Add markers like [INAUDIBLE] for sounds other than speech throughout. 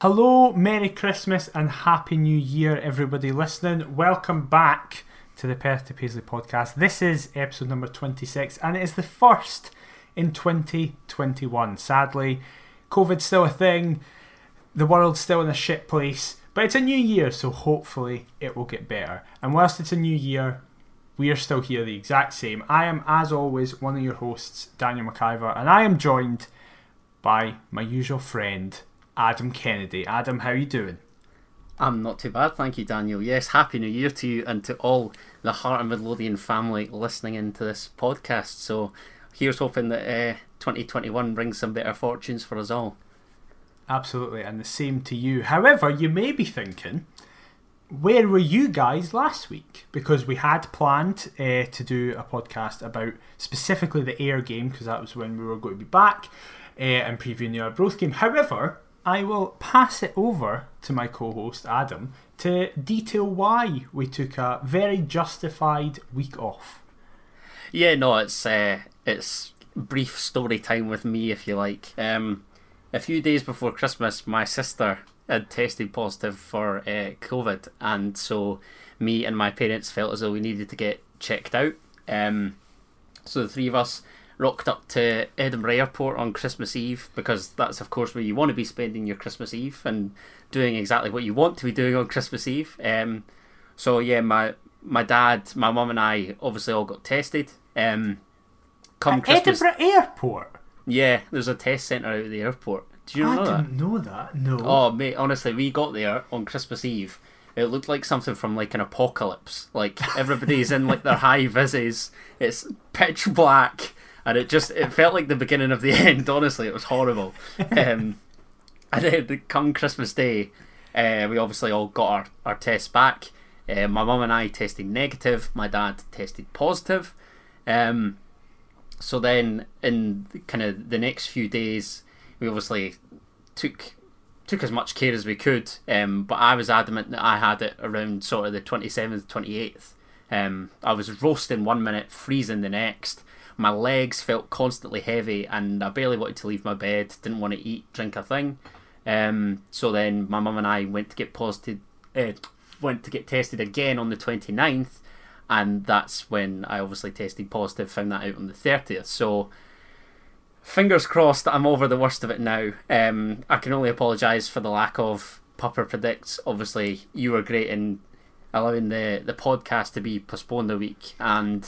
Hello, Merry Christmas, and Happy New Year, everybody listening. Welcome back to the Perth to Paisley podcast. This is episode number 26, and it is the first in 2021. Sadly, COVID's still a thing, the world's still in a shit place, but it's a new year, so hopefully it will get better. And whilst it's a new year, we are still here the exact same. I am, as always, one of your hosts, Daniel McIver, and I am joined by my usual friend, Adam Kennedy. Adam, how are you doing? I'm not too bad, thank you, Daniel. Yes, happy New Year to you and to all the Heart and Midlothian family listening into this podcast. So, here's hoping that uh, 2021 brings some better fortunes for us all. Absolutely, and the same to you. However, you may be thinking, where were you guys last week? Because we had planned uh, to do a podcast about specifically the Ayr game, because that was when we were going to be back uh, and previewing the Arbroath game. However, I will pass it over to my co host Adam to detail why we took a very justified week off. Yeah, no, it's uh, it's brief story time with me, if you like. Um, a few days before Christmas, my sister had tested positive for uh, COVID, and so me and my parents felt as though we needed to get checked out. Um, so the three of us rocked up to Edinburgh Airport on Christmas Eve because that's, of course, where you want to be spending your Christmas Eve and doing exactly what you want to be doing on Christmas Eve. Um, so yeah, my my dad, my mum, and I obviously all got tested. Um, come At Christmas, Edinburgh Airport. Yeah, there's a test centre out at the airport. Do you I know that? I didn't know that. No. Oh mate, honestly, we got there on Christmas Eve. It looked like something from like an apocalypse. Like everybody's in like their [LAUGHS] high vises. It's pitch black, and it just it felt like the beginning of the [LAUGHS] end. Honestly, it was horrible. [LAUGHS] Um, and then come Christmas Day, uh, we obviously all got our, our tests back. Uh, my mum and I tested negative. My dad tested positive. Um, so then, in kind of the next few days, we obviously took took as much care as we could. Um, but I was adamant that I had it around sort of the twenty seventh, twenty eighth. Um, I was roasting one minute, freezing the next. My legs felt constantly heavy, and I barely wanted to leave my bed. Didn't want to eat, drink a thing. Um, so then my mum and I went to get positive, uh, went to get tested again on the 29th, and that's when I obviously tested positive. Found that out on the 30th. So fingers crossed that I'm over the worst of it now. Um, I can only apologise for the lack of Pupper Predicts. Obviously, you were great in allowing the, the podcast to be postponed a week. And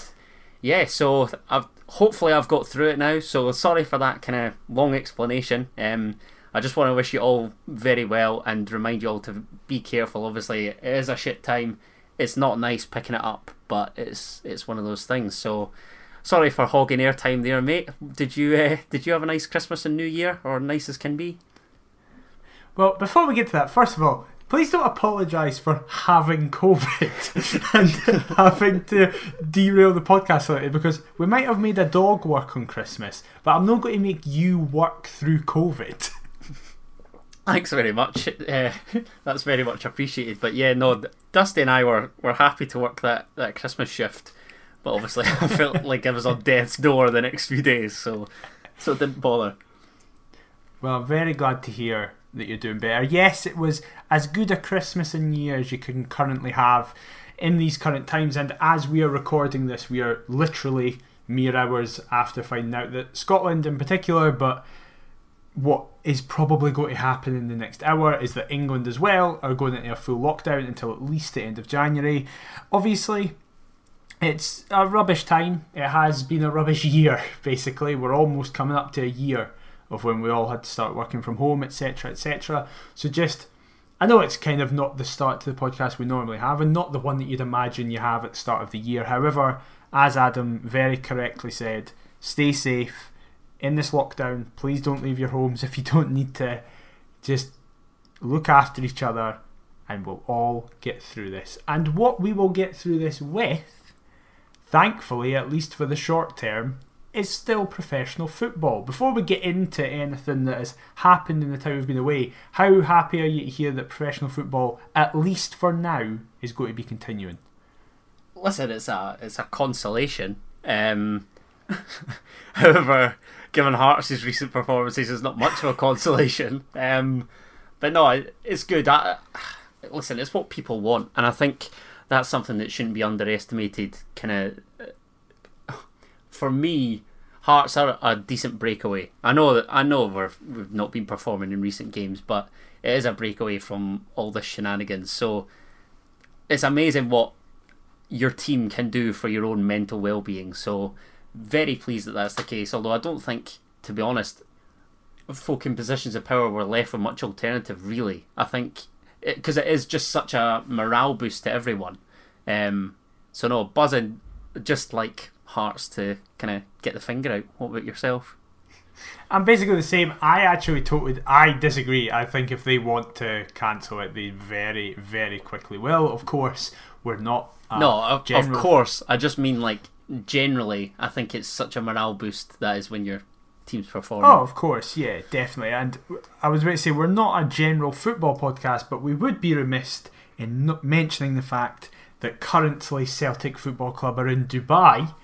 yeah, so I've hopefully I've got through it now. So sorry for that kind of long explanation. Um, I just want to wish you all very well and remind you all to be careful. Obviously, it is a shit time. It's not nice picking it up, but it's it's one of those things. So sorry for hogging airtime there, mate. Did you uh, did you have a nice Christmas and New Year, or nice as can be? Well, before we get to that, first of all, please don't apologise for having COVID [LAUGHS] and having to derail the podcast slightly because we might have made a dog work on Christmas, but I'm not going to make you work through COVID. [LAUGHS] Thanks very much. Uh, [LAUGHS] that's very much appreciated. But yeah, no, Dusty and I were, were happy to work that, that Christmas shift but obviously I felt like I was on death's door the next few days, so so it didn't bother. Well, I'm very glad to hear that you're doing better. Yes, it was as good a Christmas and New Year as you can currently have in these current times, and as we are recording this, we are literally mere hours after finding out that Scotland, in particular, but what is probably going to happen in the next hour is that England as well are going into a full lockdown until at least the end of January. Obviously, it's a rubbish time. It has been a rubbish year, [LAUGHS] basically. We're almost coming up to a year of when we all had to start working from home, etc., etc. So just, I know it's kind of not the start to the podcast we normally have, and not the one that you'd imagine you have at the start of the year. However, as Adam very correctly said, stay safe in this lockdown. Please don't leave your homes [LAUGHS] if you don't need to. Just look after each other, and we'll all get through this. And what we will get through this with thankfully, at least for the short term, is still professional football. Before we get into anything that has happened in the time we've been away, how happy are you to hear that professional football, at least for now, is going to be continuing? Listen, it's a it's a consolation. Um, [LAUGHS] however, given Hearts' recent performances, it's not much of a consolation. Um, but no, it's good. I, listen, it's what people want, and I think that's something that shouldn't be underestimated. Kind of, for me, Hearts are a decent breakaway. I know that I know we're, we've not been performing in recent games, but it is a breakaway from all the shenanigans. So it's amazing what your team can do for your own mental well-being. So very pleased that that's the case. Although I don't think, to be honest, folk in positions of power were left with much alternative. Really, I think because it, it is just such a morale boost to everyone. Um, so no, buzzing, just like Hearts to kind of get the finger out. What about yourself? I'm basically the same. I actually totally I disagree. I think if they want to cancel it, they very very quickly will. Of course, we're not. no, of, general... of course. I just mean like generally. I think it's such a morale boost that is when your team's performing. Oh, of course, yeah, definitely. And I was about to say we're not a general football podcast, but we would be remiss in mentioning the fact that currently Celtic Football Club are in Dubai,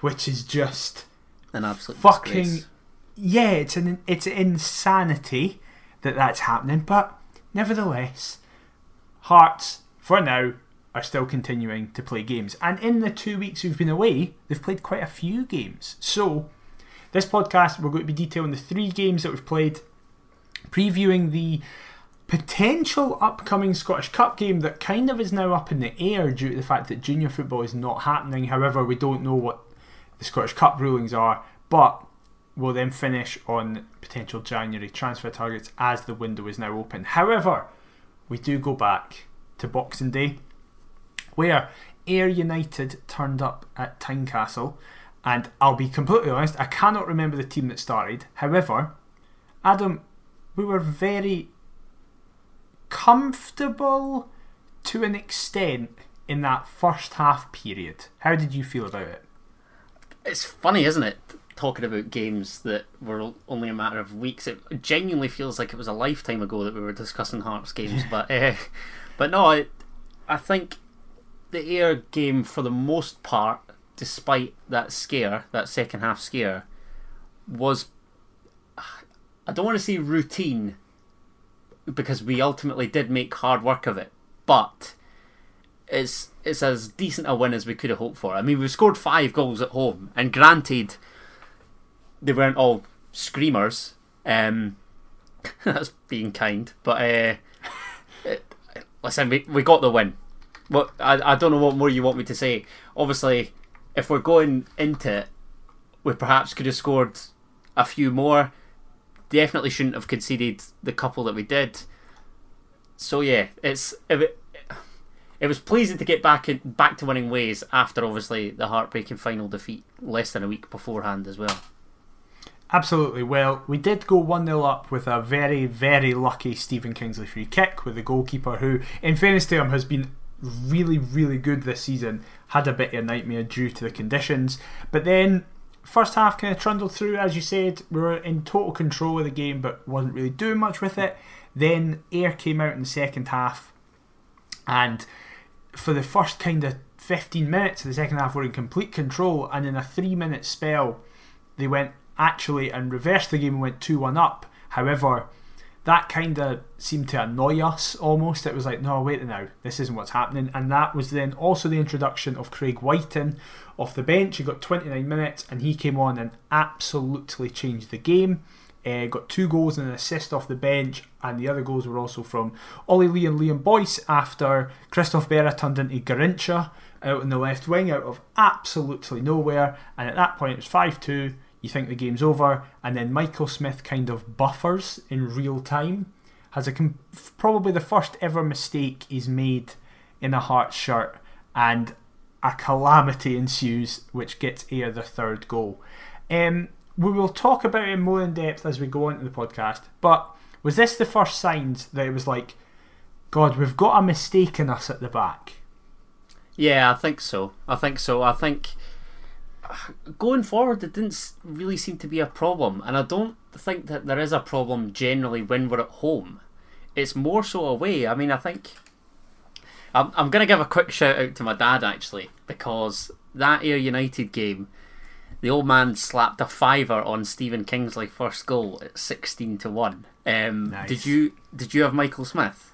which is just an absolute fucking disgrace yeah, it's an it's insanity that that's happening, but nevertheless, Hearts for now are still continuing to play games, and in the two weeks we've been away, they've played quite a few games. So, this podcast we're going to be detailing the three games that we've played, previewing the potential upcoming Scottish Cup game that kind of is now up in the air due to the fact that junior football is not happening. However, we don't know what the Scottish Cup rulings are, but will then finish on potential January transfer targets as the window is now open. However, we do go back to Boxing Day, where Ayr United turned up at Tynecastle, and I'll be completely honest, I cannot remember the team that started. However, Adam, we were very comfortable to an extent in that first half period. How did you feel about it? It's funny, isn't it? talking about games that were only a matter of weeks. It genuinely feels like it was a lifetime ago that we were discussing Hearts games, [LAUGHS] but uh, but no, I, I think the Ayr game for the most part, despite that scare, that second half scare, was I don't want to say routine because we ultimately did make hard work of it, but it's it's as decent a win as we could have hoped for. I mean, we scored five goals at home, and granted, they weren't all screamers. Um, [LAUGHS] that's being kind, but uh, [LAUGHS] it, listen, we we got the win. What I I don't know what more you want me to say. Obviously, if we're going into it, we perhaps could have scored a few more. Definitely shouldn't have conceded the couple that we did. So yeah, it's it, it was pleasing to get back back to winning ways after obviously the heartbreaking final defeat less than a week beforehand as well. Absolutely. Well, we did go 1 0 up with a very, very lucky Stephen Kingsley free kick with the goalkeeper, who, in fairness to him, has been really, really good this season. Had a bit of a nightmare due to the conditions. But then, first half kind of trundled through, as you said. We were in total control of the game, but wasn't really doing much with it. Then, Ayr came out in the second half, and for the first kind of 15 minutes of the second half, we're in complete control. And in a three minute spell, they went actually and reversed the game and went 2 1 up. However, that kind of seemed to annoy us almost. It was like, no, wait a now, this isn't what's happening. And that was then also the introduction of Craig Wighton off the bench. He got 29 minutes and he came on and absolutely changed the game. Uh, got two goals and an assist off the bench, and the other goals were also from Ollie Lee and Liam Boyce after Christophe Berra turned into Garrincha out in the left wing out of absolutely nowhere. And at that point, it was 5 2 you think the game's over, and then Michael Smith kind of buffers in real time. Has a probably the first ever mistake he's made in a Hearts shirt, and a calamity ensues, which gets Ayr the third goal. Um, we will talk about it more in depth as we go on to the podcast, but was this the first signs that it was like, God, we've got a mistake in us at the back? Yeah, I think so. I think so. I think uh, going forward, it didn't really seem to be a problem, and I don't think that there is a problem generally when we're at home. It's more so away. I mean, I think I'm, I'm going to give a quick shout out to my dad actually because that Ayr United game, the old man slapped a fiver on Stephen Kingsley first goal at sixteen to one. Um, Nice. Did you did you have Michael Smith?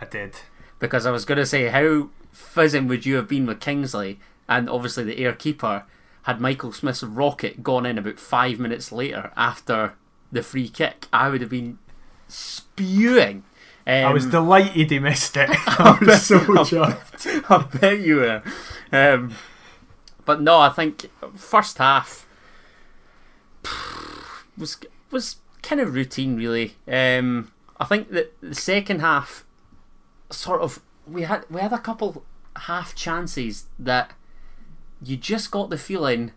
I did. Because I was going to say, how fizzing would you have been with Kingsley and obviously the Ayr keeper had Michael Smith's rocket gone in about five minutes later after the free kick? I would have been spewing. Um, I was delighted he missed it. [LAUGHS] I was so chuffed. I bet you were. Um, but no, I think first half was was kind of routine, really. Um, I think that the second half, sort of, we had we had a couple half chances that you just got the feeling.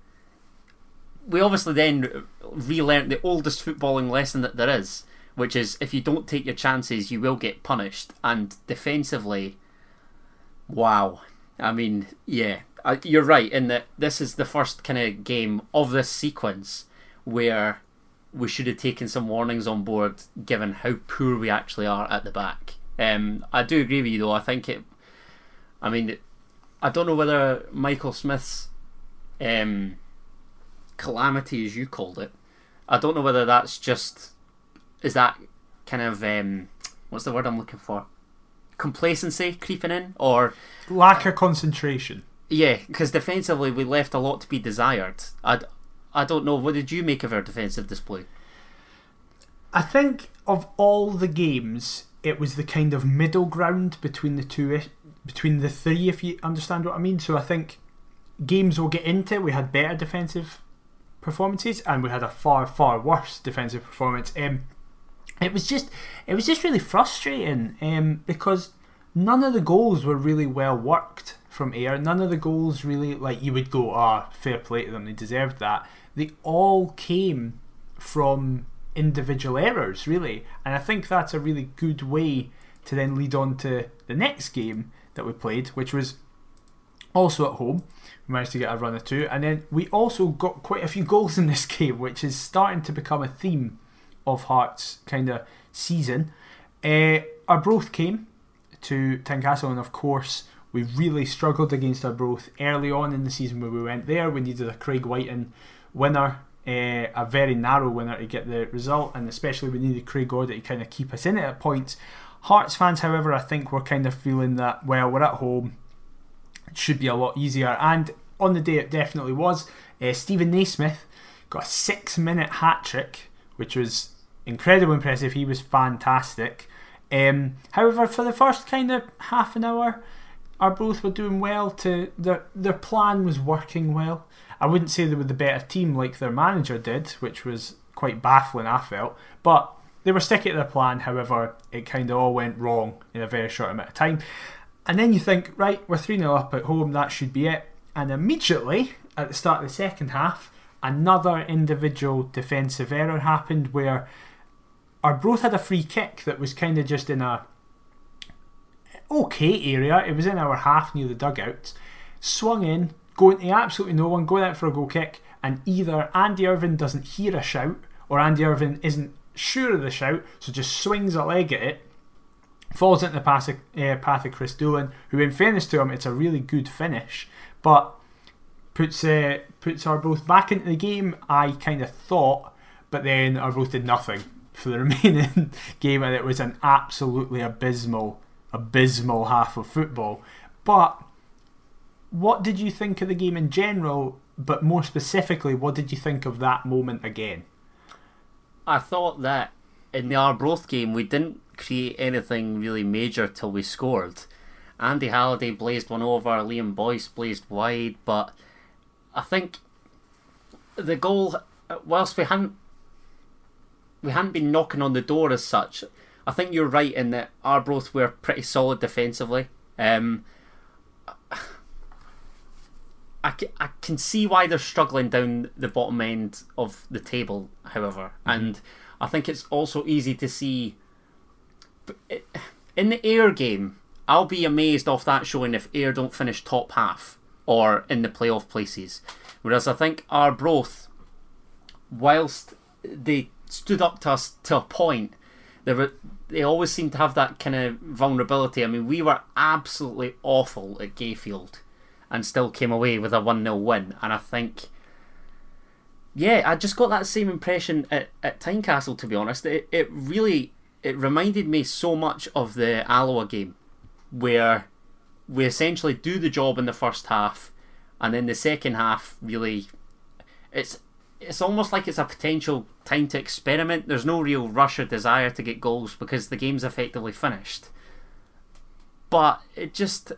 We obviously then relearned the oldest footballing lesson that there is, which is if you don't take your chances, you will get punished. And defensively, wow. I mean, yeah, uh, you're right in that this is the first kind of game of this sequence where we should have taken some warnings on board given how poor we actually are at the back. Um, I do agree with you though. I think it. I mean, I don't know whether Michael Smith's um, calamity, as you called it, I don't know whether that's just is that kind of um, what's the word I'm looking for? Complacency creeping in, or Lack of concentration. Yeah, because defensively we left a lot to be desired. I, I don't know. What did you make of our defensive display? I think of all the games, it was the kind of middle ground between the two, between the three, if you understand what I mean. So I think games we'll get into, we had better defensive performances, and we had a far, far worse defensive performance. Um, it was just, it was just really frustrating um, because none of the goals were really well worked from Ayr. None of the goals really, like you would go, ah, fair play to them, they deserved that. They all came from individual errors, really. And I think that's a really good way to then lead on to the next game that we played, which was also at home. We managed to get a run or two. And then we also got quite a few goals in this [LAUGHS] game, which is starting to become a theme of Hearts' kind of season. Uh, Arbroath came to Tynecastle, and of course, we really struggled against Arbroath early on in the season when we went there. We needed a Craig Wighton winner, uh, a very narrow winner to get the result, and especially we needed Craig Gordon to kind of keep us in it at points. Hearts fans, however, I think were kind of feeling that, well, we're at home, it should be a lot easier. And on the day, it definitely was. Uh, Steven Naismith got a six minute hat trick, which was incredibly impressive. He was fantastic. Um, however, for the first kind of half an hour, Arbroath were doing well. To their their plan was working well. I wouldn't say they were the better team like their manager did, which was quite baffling. I felt, but they were sticking to their plan. However, it kind of all went wrong in a very short amount of time. And then you think, right, we're 3 0 up at home, that should be it. And immediately, at the start of the second half, another individual defensive error happened where Arbroath had a free kick that was kind of just in a okay area. It was in our half near the dugouts. Swung in, going to absolutely no one, going out for a goal kick, and either Andy Irving doesn't hear a shout or Andy Irving isn't sure of the shout, so just swings a leg at it, falls into the path of, uh, path of Chris Doolan, who, in fairness to him, it's a really good finish, but puts uh, puts Arbroath back into the game. I kind of thought, but then Arbroath did nothing for the [LAUGHS] remaining game, and it was an absolutely abysmal, abysmal half of football. But what did you think of the game in general? But more specifically, what did you think of that moment again? I thought that in the Arbroath game we didn't create anything really major till we scored. Andy Halliday blazed one over, Liam Boyce blazed wide, but I think the goal, whilst we hadn't we hadn't been knocking on the door as such, I think you're right in that Arbroath were pretty solid defensively. Um, I, I can see why they're struggling down the bottom end of the table, however, and I think it's also easy to see. In the Ayr game, I'll be amazed off that showing if Ayr don't finish top half or in the playoff places. Whereas I think Arbroath, whilst they stood up to us to a point, they were they always seem to have that kind of vulnerability. I mean, we were absolutely awful at Gayfield and still came away with a 1 0 win. And I think yeah, I just got that same impression at, at Tynecastle. To be honest, it it really it reminded me so much of the Alloa game, where we essentially do the job in the first half, and then the second half really, it's it's almost like it's a potential time to experiment. There's no real rush or desire to get goals because the game's effectively finished. But it just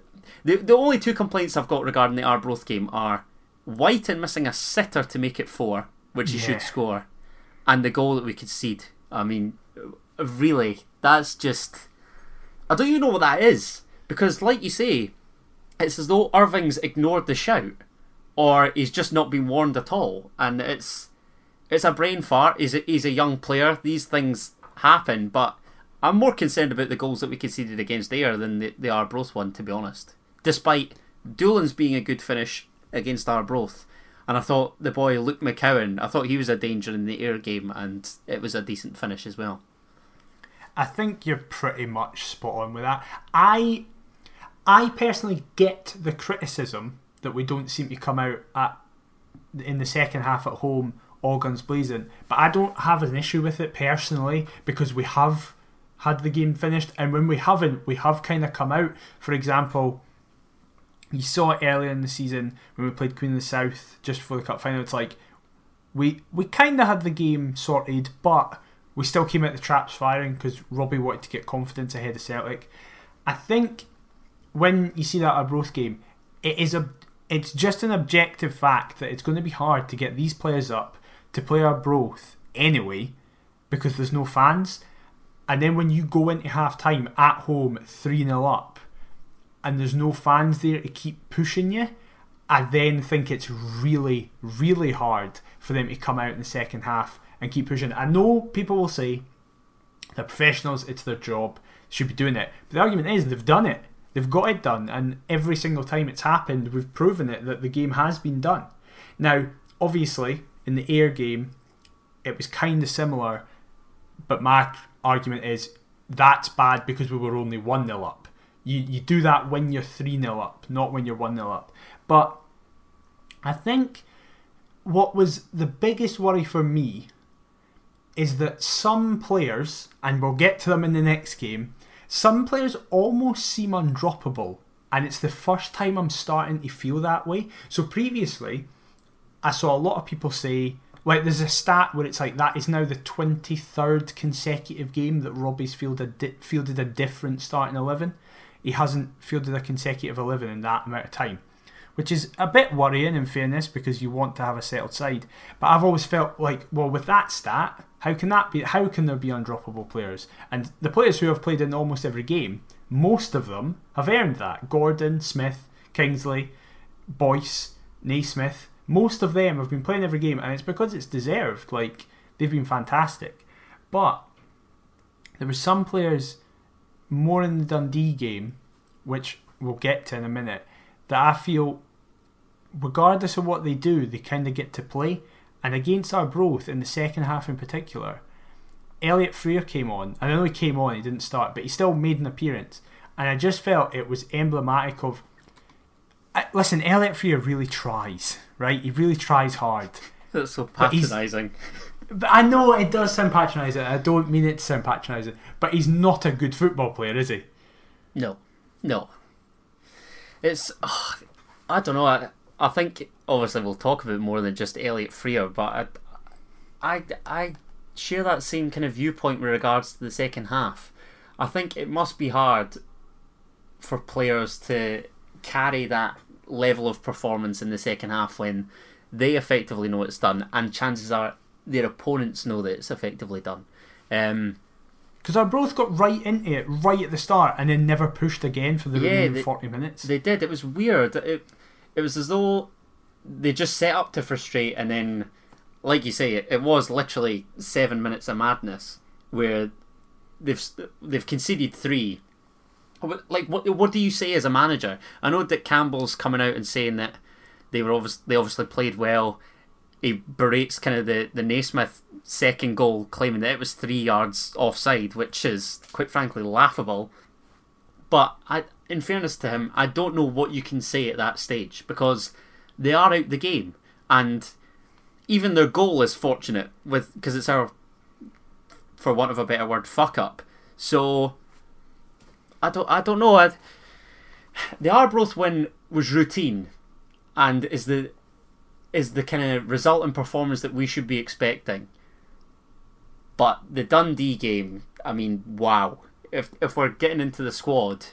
the the only two complaints I've got regarding the Arbroath game are White and missing a sitter to make it four, which he Yeah. should score, and the goal that we concede. I mean, really, that's just I don't even know what that is because, like you say, it's as though Irving's ignored the shout, or he's just not been warned at all, and it's it's a brain fart. He's a, he's a young player. These things happen, but I'm more concerned about the goals that we conceded against Ayr than the, the Arbroath one, to be honest. Despite Doolan's being a good finish against Arbroath, and I thought the boy Luke McCowan, I thought he was a danger in the Ayr game, and it was a decent finish as well. I think you're pretty much spot on with that. I I personally get the criticism that we don't seem to come out at in the second half at home all guns blazing, but I don't have an issue with it personally because we have had the game finished. And when we haven't we have kind of come out. For example you saw it earlier in the season when we played Queen of the South just before the cup final. It's like we we kind of had the game sorted but we still came out the traps firing because Robbie wanted to get confidence ahead of Celtic. I think when you see that Arbroath game, it is a it's just an objective fact that it's going to be hard to get these players up to play Arbroath anyway because there's no fans. And then when you go into half time at home 3 0 up and there's no fans there to keep pushing you, I then think it's really, really hard for them to come out in the second half and keep pushing. I know people will say they're professionals, it's their job, should be doing it. But the argument is they've done it. They've got it done, and every single time it's happened, we've proven it that the game has been done. Now, obviously, in the Ayr game, it was kind of similar, but my argument is that's bad because we were only 1 0 up. You, you do that when you're 3 0 up, not when you're 1 0 up. But I think what was the biggest worry for me is that some players, and we'll get to them in the next game, some players almost seem undroppable. And it's the first time I'm starting to feel that way. So previously, I saw a lot of people say, like, there's a stat where it's like that is now the 23rd consecutive game that Robbie's fielded, di- fielded a different starting 11. He hasn't fielded a consecutive 11 in that amount of time which is a bit worrying in fairness because you want to have a settled side. But I've always felt like, well, with that stat, how can that be? How can there be undroppable players? And the players who have played in almost every game, most of them have earned that. Gordon, Smith, Kingsley, Boyce, Naismith, most of them have been playing every game, and it's because it's deserved. Like they've been fantastic, but there were some players more in the Dundee game, which we'll get to in a minute, that I feel, regardless of what they do, they kind of get to play. And against our Arbroath in the second half in particular, Elliott Frear came on. I know he came on, he didn't start, but he still made an appearance. And I just felt it was emblematic of. I, listen, Elliott Frear really tries, right? He really tries hard. That's so patronising. But I know it does sound patronising. I don't mean it to sound patronising. But he's not a good football player, is he? No, no. It's ugh, I don't know. I I think obviously we'll talk about more than just Elliott Frear, but I I I share that same kind of viewpoint with regards to the second half. I think it must be hard for players to carry that level of performance in the second half when they effectively know it's done, and chances are their opponents know that it's effectively done. Um, Because Arbroath got right into it right at the start and then never pushed again for the Yeah, remaining they- 40 minutes. They did. It was weird. It it was as though they just set up to frustrate, and then, like you say, it, it was literally seven minutes of madness where they've they've conceded three. Like what what do you say as a manager? I know Dick Campbell's coming out and saying that they were obviously they obviously played well. He berates kind of the the Naismith second goal, claiming that it was three yards offside, which is quite frankly laughable. But I, in fairness to him, I don't know what you can say at that stage because they are out the game, and even their goal is fortunate with because it's our, for want of a better word, fuck up. So I don't I don't know. I, the Arbroath win was routine, and is the is the kind of result and performance that we should be expecting. But the Dundee game, I mean, wow! If if we're getting into the squad,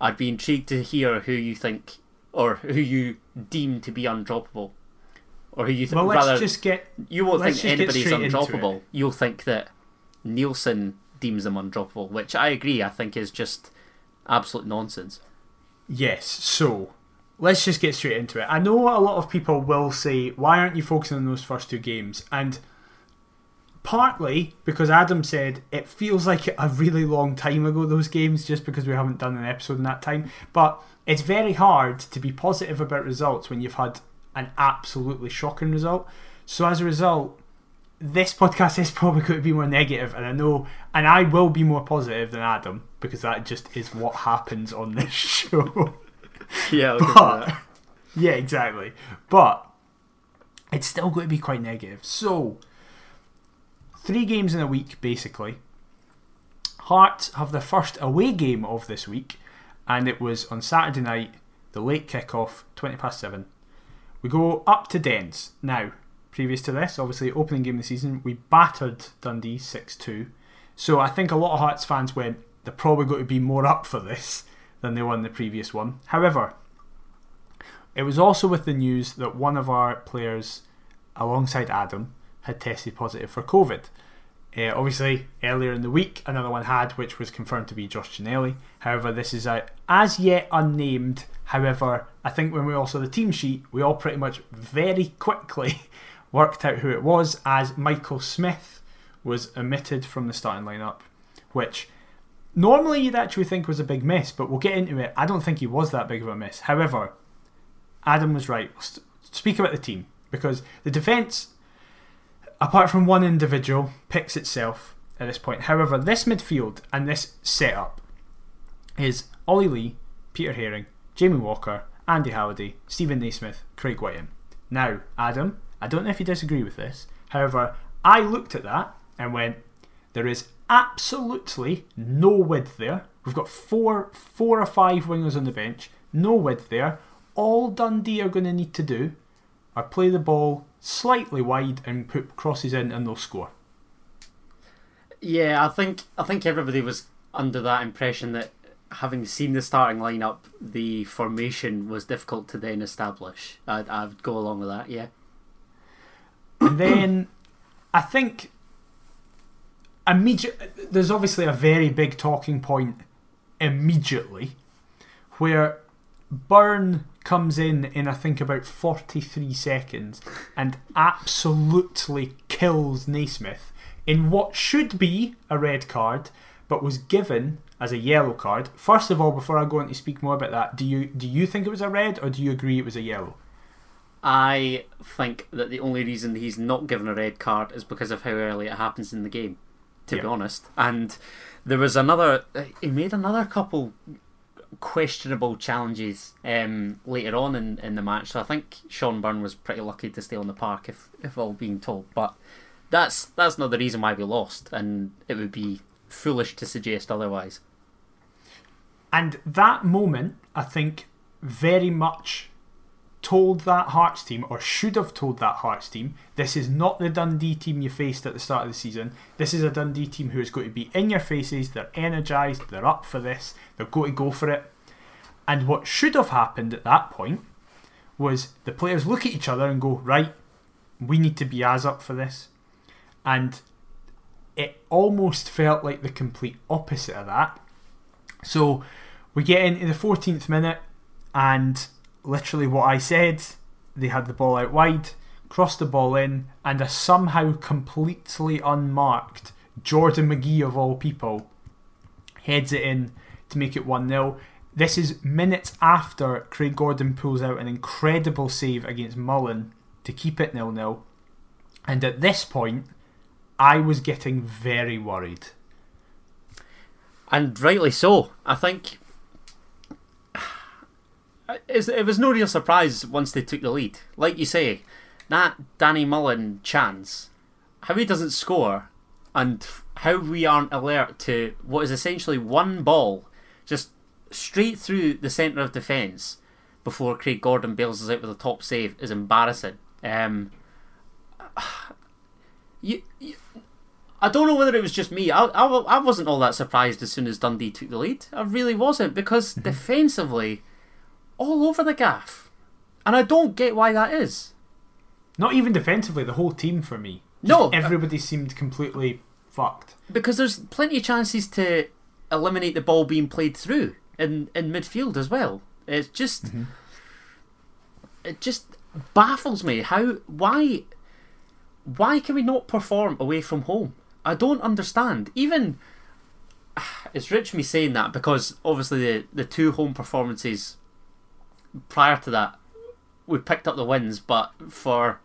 I'd be intrigued to hear who you think or who you deem to be undroppable, or who you think. Well, let's rather, just get you won't think anybody's undroppable. You'll think that Neilson deems them undroppable, which I agree. I think is just absolute nonsense. Yes, so let's just get straight into it. I know a lot of people will say, why aren't you focusing on those first two games? And partly because Adam said it feels like a really long time ago, those games, just because we haven't done an episode in that time. But it's very hard to be positive about results when you've had an absolutely shocking result. So as a result, this podcast is [LAUGHS] probably going to be more negative, and I know, and I will be more positive than Adam because that just is what happens on this [LAUGHS] show. [LAUGHS] Yeah, But, yeah, exactly. But it's still going to be quite negative. So, three games in a week, basically. Hearts have their first away game of this week, and it was on Saturday night, the late kickoff, 20 past 7. We go up to Dens. Now, previous to this, obviously, opening game of the season, we battered Dundee 6 2. So I think a lot of Hearts fans went, they're probably going to be more up for this than they were in the previous one. However, it was also with the news that one of our players, alongside Adam, had tested positive for COVID. Uh, obviously, earlier in the week, another one had, which was confirmed to be Josh Ginnelly. However, this is a as yet unnamed. However, I think when we all saw the team sheet, we all pretty much very quickly [LAUGHS] worked out who it was, as Michael Smith was omitted from the starting lineup, which normally you'd actually think was a big miss, but we'll get into it. I don't think he was that big of a miss. However, Adam was right. We'll speak about the team because the defence, apart from one individual, picks itself at this point. However, this midfield and this setup is Ollie Lee, Peter Haring, Jamie Walker, Andy Halliday, Steven Naismith, Craig Wighton. Now, Adam, I don't know if you disagree with this. However, I looked at that and went, there is absolutely no width there. We've got four, four or five wingers on the bench, no width there. All Dundee are going to need to do are play the ball slightly wide and put crosses in, and they'll score. Yeah, I think I think everybody was under that impression that having seen the starting lineup, the formation was difficult to then establish. I'd, I'd go along with that. Yeah. And then I think immediate. There's obviously a very big talking point immediately where Byrne comes in in I think about 43 seconds and absolutely kills Naismith in what should be a red card but was given as a yellow card. First of all, before I go on to speak more about that, do you do you think it was a red or do you agree it was a yellow? I think that the only reason he's not given a red card is because of how early it happens in the game, to Yeah. be honest. And there was another, he made another couple questionable challenges um, later on in, in the match. So I think Sean Byrne was pretty lucky to stay on the park, if, if all being told. But that's that's not the reason why we lost, and it would be foolish to suggest otherwise. And that moment, I think, very much told that Hearts team, or should have told that Hearts team, this is not the Dundee team you faced at the start of the season. This is a Dundee team who is going to be in your faces, they're energised, they're up for this, they're going to go for it. And what should have happened at that point was the players look at each other and go, right, we need to be as up for this. And it almost felt like the complete opposite of that. So we get into the 14th minute, and literally what I said, they had the ball out wide, crossed the ball in, and a somehow completely unmarked Jordan McGhee, of all people, heads it in to make it 1 0. This is minutes after Craig Gordon pulls out an incredible save against Mullen to keep it 0 0. And at this point, I was getting very worried. And rightly so. I think it was no real surprise once they took the lead. Like you say, that Danny Mullen chance, how he doesn't score, and how we aren't alert to what is essentially one ball, just straight through the centre of defence before Craig Gordon bails us out with a top save is embarrassing. Um, [SIGHS] you, you, I don't know whether it was just me. I, I, I wasn't all that surprised as soon as Dundee took the lead. I really wasn't because mm-hmm. defensively, all over the gaff, and I don't get why that is. Not even defensively, the whole team for me. Just no, everybody seemed completely fucked. Because there's plenty of chances to eliminate the ball being played through in in midfield as well. It's just mm-hmm. it just baffles me how why why can we not perform away from home? I don't understand. Even [SIGHS] it's rich me saying that because obviously the the two home performances prior to that we picked up the wins, but for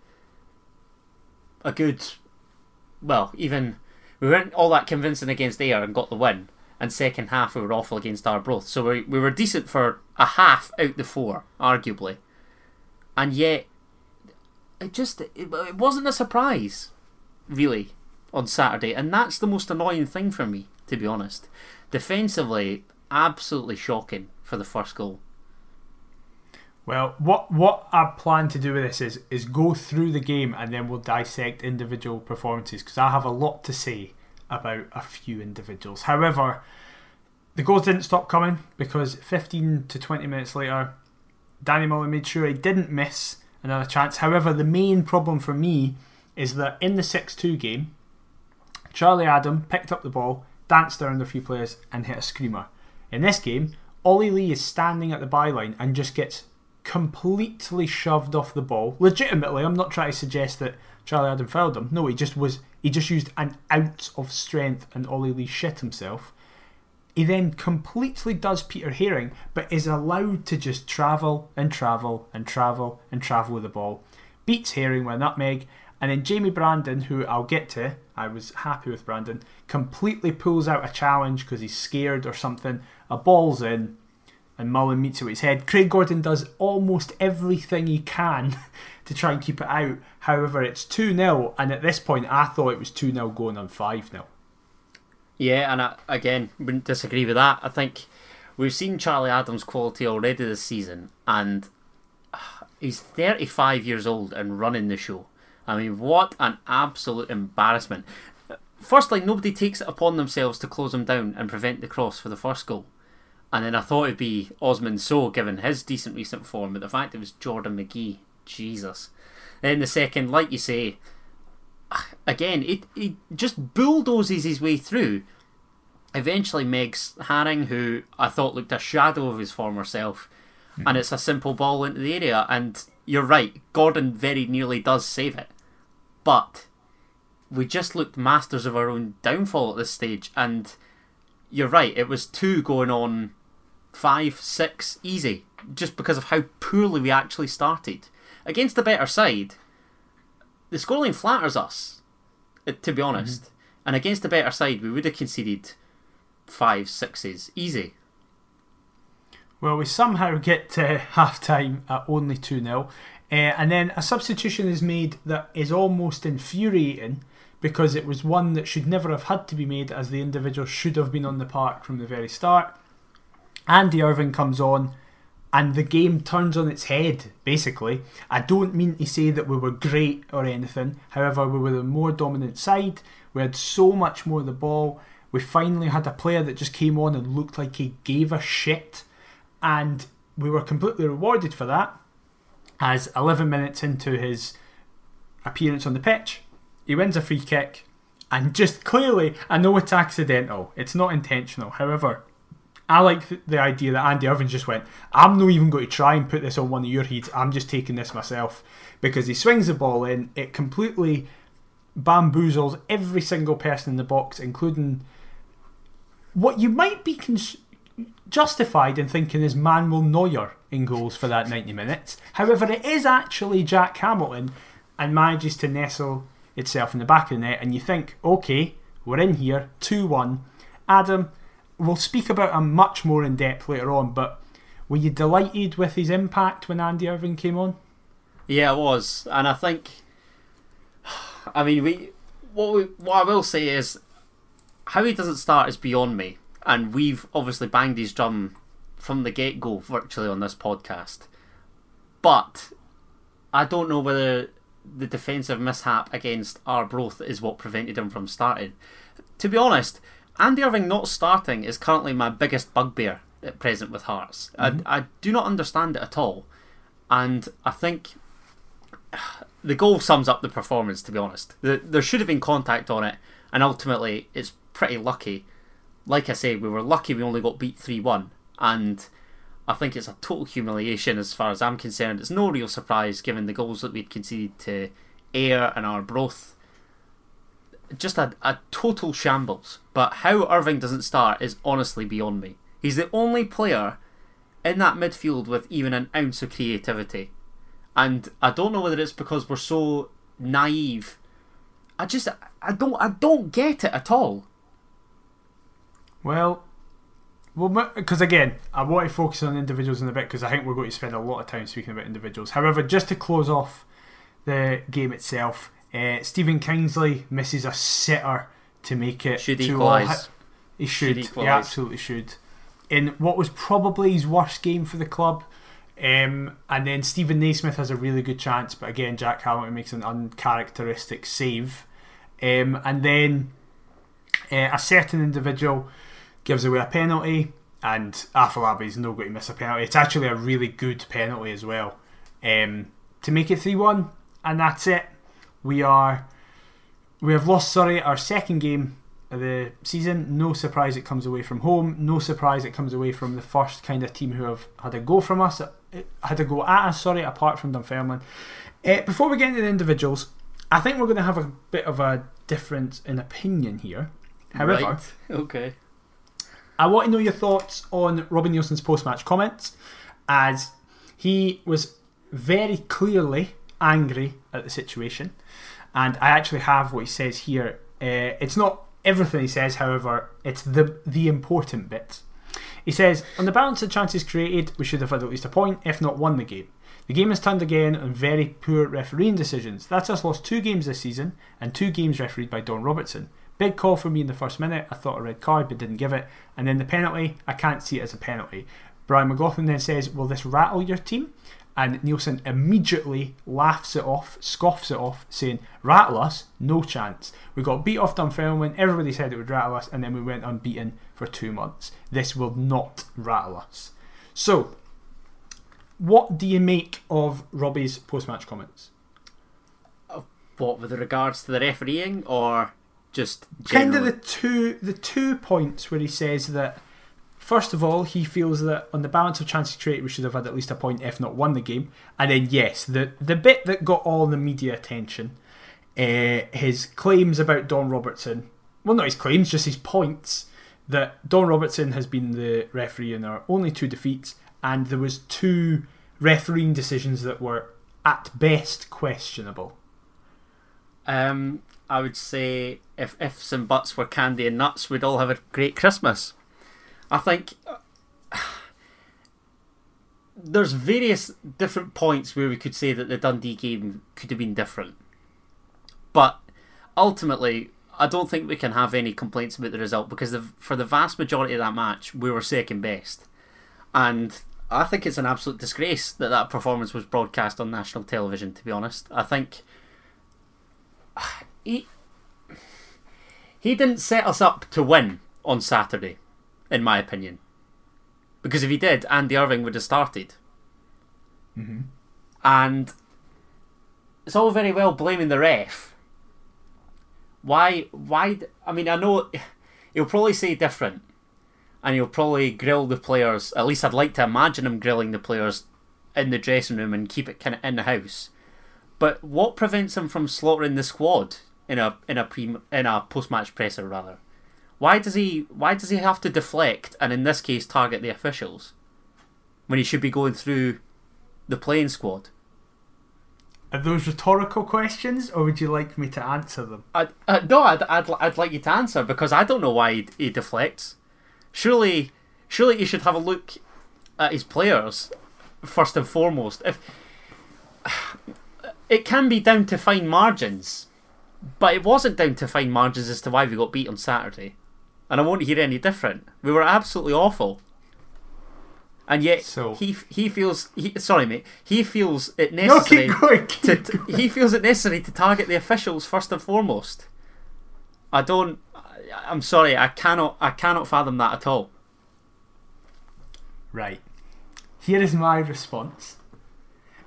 a good well, even we weren't all that convincing against Ayr and got the win. And second half we were awful against Arbroath. So we we were decent for a half out the four, arguably. And yet it just it, it wasn't a surprise, really on Saturday, and that's the most annoying thing for me, to be honest. Defensively, absolutely shocking for the first goal. Well, what what I plan to do with this is is go through the game and then we'll dissect individual performances because I have a lot to say about a few individuals. However, the goals didn't stop coming because 15 to 20 minutes later, Danny Mullen made sure he didn't miss another chance. However, the main problem for me is that in the 6 2 game, Charlie Adam picked up the ball, danced around a few players, and hit a screamer. In this game, Ollie Lee is standing at the byline and just gets completely shoved off the ball. Legitimately, I'm not trying to suggest that Charlie Adam fouled him. No, he just was. He just used an ounce of strength, and Ollie Lee shit himself. He then completely does Peter Haring, but is allowed to just travel and travel and travel and travel with the ball. Beats Haring with a nutmeg, and then Jamie Brandon, who I'll get to, I was happy with Brandon, completely pulls out a challenge because he's scared or something. A ball's in, and Mullen meets it with his head. Craig Gordon does almost everything he can [LAUGHS] to try and keep it out. However, it's 2 0, and at this point, I thought it was 2 0 going on 5 0. Yeah, and I, again, wouldn't disagree with that. I think we've seen Charlie Adams' quality already this season, and ah, he's 35 years old and running the show. I mean, what an absolute embarrassment. Firstly, nobody takes it upon themselves to close him down and prevent the cross for the first goal. And then I thought it'd be Osman Sow, given his decent recent form, but the fact it was Jordan McGhee, Jesus. Then the second, like you say, [SIGHS] again, he, he just bulldozes his way through. Eventually, Megs Haring, who I thought looked a shadow of his former self, mm. and it's a simple ball into the area. And you're right, Gordon very nearly does save it but we just looked masters of our own downfall at this stage. And you're right, it was two going on five, six, easy, just because of how poorly we actually started. Against the better side, the scoreline flatters us, uh, to be honest. Mm-hmm. And against the better side, we would have conceded five, sixes, easy. Well, we somehow get to [LAUGHS] half time at only 2 0. Uh, and then a substitution is made that is almost infuriating because it was one that should never have had to be made as the individual should have been on the park from the very start. Andy Irving comes on and the game turns on its head, basically. I don't mean to say that we were great or anything, however, we were the more dominant side. We had so much more of the ball. We finally had a player that just came on and looked like he gave a shit, and we were completely rewarded for that as 11 minutes into his appearance on the pitch, he wins a free kick, and just clearly, I know it's accidental, it's not intentional. However, I like the idea that Andy Irving just went, I'm not even going to try and put this on one of your heads, I'm just taking this myself. Because he swings the ball in, it completely bamboozles every single person in the box, including what you might be cons- justified in thinking is Manuel Neuer in goals for that 90 minutes. However, it is actually Jack Hamilton and manages to nestle itself in the back of the net. And you think, okay, we're in here, 2 1. Adam, we'll speak about him much more in depth later on, but were you delighted with his impact when Andy Irving came on? Yeah, it was, and I think, I mean, we what we what I will say is, how he doesn't start is beyond me, and we've obviously banged his drum from the get go virtually on this podcast, but I don't know whether the defensive mishap against Arbroath is what prevented him from starting. To be honest, Andy Irving not starting is currently my biggest bugbear at present with Hearts. Mm-hmm. I, I do not understand it at all. And I think the goal sums up the performance, to be honest. The, there should have been contact on it, and ultimately, it's pretty lucky. Like I say, we were lucky we only got beat 3 1, and I think it's a total humiliation as far as I'm concerned. It's no real surprise given the goals that we'd conceded to Ayr and Arbroath. Just a, a total shambles. But how Irving doesn't start is honestly beyond me. He's the only player in that midfield with even an ounce of creativity. And I don't know whether it's because we're so naive. I just I don't I don't get it at all. Well, well, because again, I want to focus on individuals in a bit because I think we're going to spend a lot of time speaking about individuals. However, just to close off the game itself, uh, Stephen Kingsley misses a sitter to make it. Should equalise. He should. Should he absolutely should. In what was probably his worst game for the club. Um, and then Steven Naismith has a really good chance, but again, Jack Hamilton makes an uncharacteristic save. Um, and then uh, a certain individual gives away a penalty, and Afolabi's no going to miss a penalty. It's actually a really good penalty as well um, to make it 3 1, and that's it. We are we have lost Surrey our second game of the season. No surprise it comes away from home. No surprise it comes away from the first kind of team who have had a go from us, uh, had a go at us. Sorry, apart from Dunfermline. Uh, before we get into the individuals, I think we're going to have a bit of a difference in opinion here. However, Right. [LAUGHS] Okay. I want to know your thoughts on Robin Neilson's post match comments, as he was very clearly angry at the situation. And I actually have what he says here. Uh, it's not everything he says, however, it's the, the important bits. He says, On the balance of chances created, we should have had at least a point, if not won the game. The game has turned again on very poor refereeing decisions. That's us lost two games this season, and two games refereed by Don Robertson. Big call for me in the first minute. I thought a red card, but didn't give it. And then the penalty, I can't see it as a penalty. Brian McLauchlin then says, Will this rattle your team? And Neilson immediately laughs it off, scoffs it off, saying, Rattle us? No chance. We got beat off Dunfermline, everybody said it would rattle us, and then we went unbeaten for two months. This will not rattle us. So, what do you make of Robbie's post match comments? Uh, what with regards to the refereeing or just kind of the two the two points where he says that first of all he feels that on the balance of chances created we should have had at least a point if not won the game and then yes the the bit that got all the media attention uh, his claims about Don Robertson well not his claims just his points that Don Robertson has been the referee in our only two defeats and there was two refereeing decisions that were at best questionable Um, I would say if ifs and buts were candy and nuts, we'd all have a great Christmas. I think [SIGHS] there's various different points where we could say that the Dundee game could have been different, but ultimately, I don't think we can have any complaints about the result because the, for the vast majority of that match, we were second best, and I think it's an absolute disgrace that that performance was broadcast on national television. To be honest, I think [SIGHS] he he didn't set us up to win on Saturday, in my opinion. Because if he did, Andy Irving would have started. mm-hmm. And it's all very well blaming the ref. Why? Why? I mean, I know [SIGHS] he'll probably say different, and he'll probably grill the players. At least I'd like to imagine him grilling the players in the dressing room and keep it kind of in the house. But what prevents him from slaughtering the squad in a in a pre in a post match presser rather? Why does he why does he have to deflect and in this case target the officials when he should be going through the playing squad? Are those rhetorical questions, or would you like me to answer them? I, uh, no, I'd, I'd, I'd like you to answer because I don't know why he, he deflects. Surely, surely he should have a look at his players first and foremost. If [SIGHS] it can be down to fine margins, but it wasn't down to fine margins as to why we got beat on Saturday, and I won't hear any different. We were absolutely awful, and yet So- he he feels he, sorry mate he feels it No, necessary keep going. to, Keep to- going. he feels it necessary to target the officials first and foremost. I don't. I'm sorry. I cannot. I cannot fathom that at all. Right. Here is my response.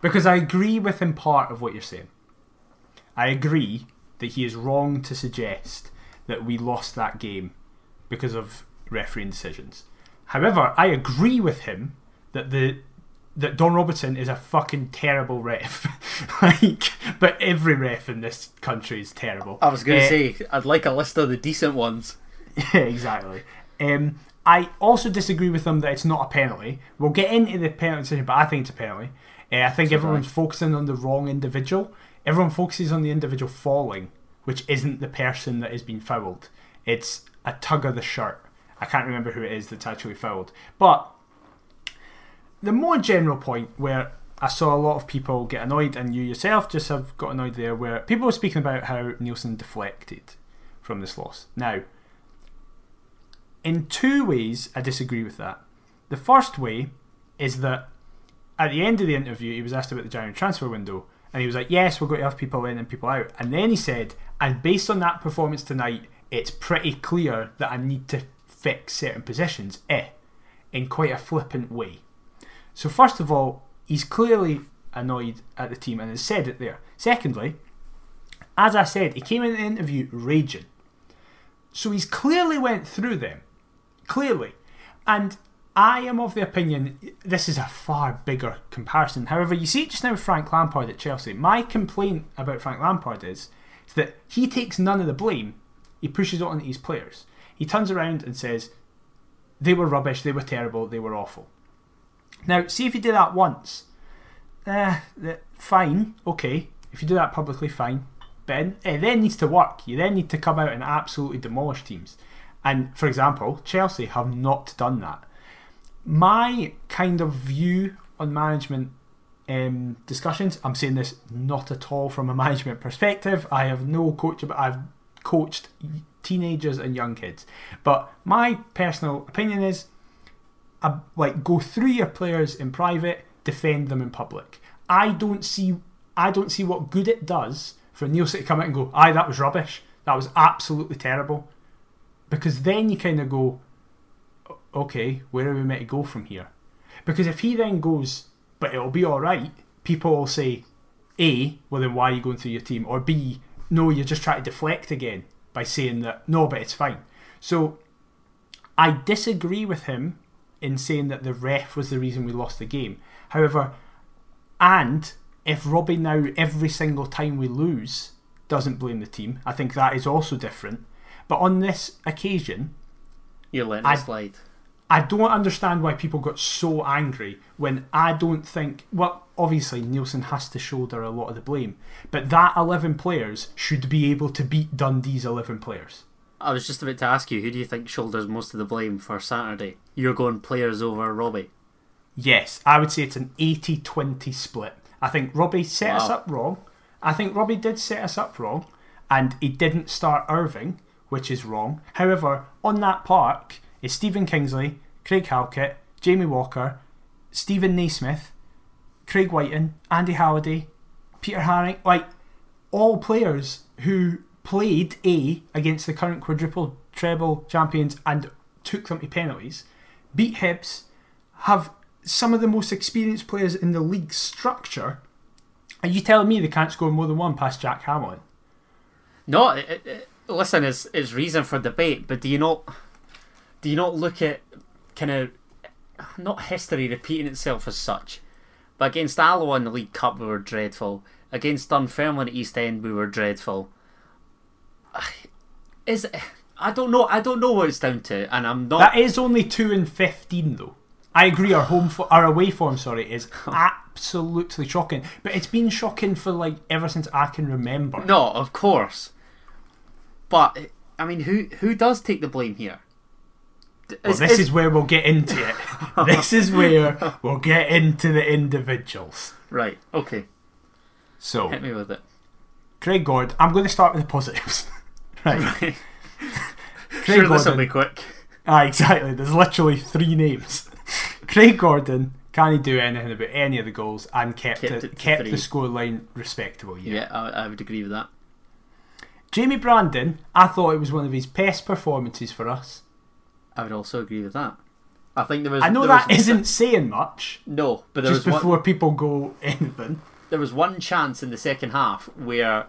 Because I agree with in part of what you're saying. I agree that he is wrong to suggest that we lost that game because of refereeing decisions. However, I agree with him that the that Don Robertson is a fucking terrible ref. [LAUGHS] like, but every ref in this country is terrible. I was going to Eh, say I'd like a list of the decent ones. yeah, [LAUGHS] exactly. Um, I also disagree with them that it's not a penalty. We'll get into the penalty decision, but I think it's a penalty. Uh, I think So everyone's focusing on the wrong individual. Everyone focuses on the individual falling, which isn't the person that has been fouled. It's a tug of the shirt. I can't remember who it is that's actually fouled. But the more general point where I saw a lot of people get annoyed, and you yourself just have got annoyed there, where people were speaking about how Neilson deflected from this loss. Now, in two ways, I disagree with that. The first way is that at the end of the interview, he was asked about the January transfer window, and he was like, "Yes, we're going to have people in and people out." And then he said, "And based on that performance tonight, it's pretty clear that I need to fix certain positions." Eh, in quite a flippant way. So first of all, he's clearly annoyed at the team and has said it there. Secondly, as I said, he came in the interview raging. So he's clearly went through them. Clearly. And I am of the opinion this is a far bigger comparison. However, you see just now Frank Lampard at Chelsea. My complaint about Frank Lampard is that he takes none of the blame. He pushes it on his players. He turns around and says, they were rubbish, they were terrible, they were awful. Now, see if you do that once. Eh, fine, okay. If you do that publicly, fine. But it it then needs to work. You then need to come out and absolutely demolish teams. And for example, Chelsea have not done that. My kind of view on management um, discussions, I'm saying this not at all from a management perspective. I have no coach, but I've coached teenagers and young kids. But my personal opinion is, uh, like, go through your players in private, defend them in public. I don't see, I don't see what good it does for Neilson to come out and go, "Aye, that was rubbish. That was absolutely terrible," because then you kind of go, "Okay, where are we meant to go from here?" Because if he then goes, "But it'll be all right," people will say, "A, well then why are you going through your team?" Or B, no, you're just trying to deflect again by saying that no, but it's fine. So I disagree with him in saying that the ref was the reason we lost the game. However, and if Robbie now every single time we lose doesn't blame the team, I think that is also different. But on this occasion, You're letting I- slide. I don't understand why people got so angry when I don't think. Well, obviously, Neilson has to shoulder a lot of the blame, but that 11 players should be able to beat Dundee's 11 players. I was just about to ask you, who do you think shoulders most of the blame for Saturday? You're going players over Robbie. Yes, I would say it's an 80 20 split. I think Robbie set us up wrong. I think Robbie did set us up wrong, and he didn't start Irving, which is wrong. However, on that park is Stephen Kingsley, Craig Halkett, Jamie Walker, Steven Naismith, Craig Wighton, Andy Halliday, Peter Haring, like all players who played A against the current quadruple treble champions and took them to penalties, beat Hibs, have some of the most experienced players in the league structure. Are you telling me they can't score more than one past Jack Hamilton? No, it, it- listen, it's, it's reason for debate, but do you not do you not look at kind of not history repeating itself as such, but against Alloa in the League Cup we were dreadful. Against Dunfermline at East End we were dreadful. [SIGHS] Is I don't know. I don't know what it's down to, and I'm not. That is only two and fifteen, though. I agree. Our home, fo- our away form, sorry, is [LAUGHS] absolutely shocking. But it's been shocking for like ever since I can remember. No, of course. But I mean, who who does take the blame here? Well, this is where we'll get into it. [LAUGHS] this is where we'll get into the individuals. right. Okay. So, Hit me with it. Craig Gordon. I'm going to start with the positives. [LAUGHS] right. [LAUGHS] Craig sure, this will be quick. Ah, exactly. There's literally three names. Craig Gordon can't he do anything about any of the goals and kept Kept it, it kept three. the scoreline respectable. Yeah. Yeah, I, I would agree with that. Jamie Brandon, I thought it was one of his best performances for us. I would also agree with that. I think there was. I know that isn't saying much. No, but there Just was one, before people go anything. there was one chance in the second half where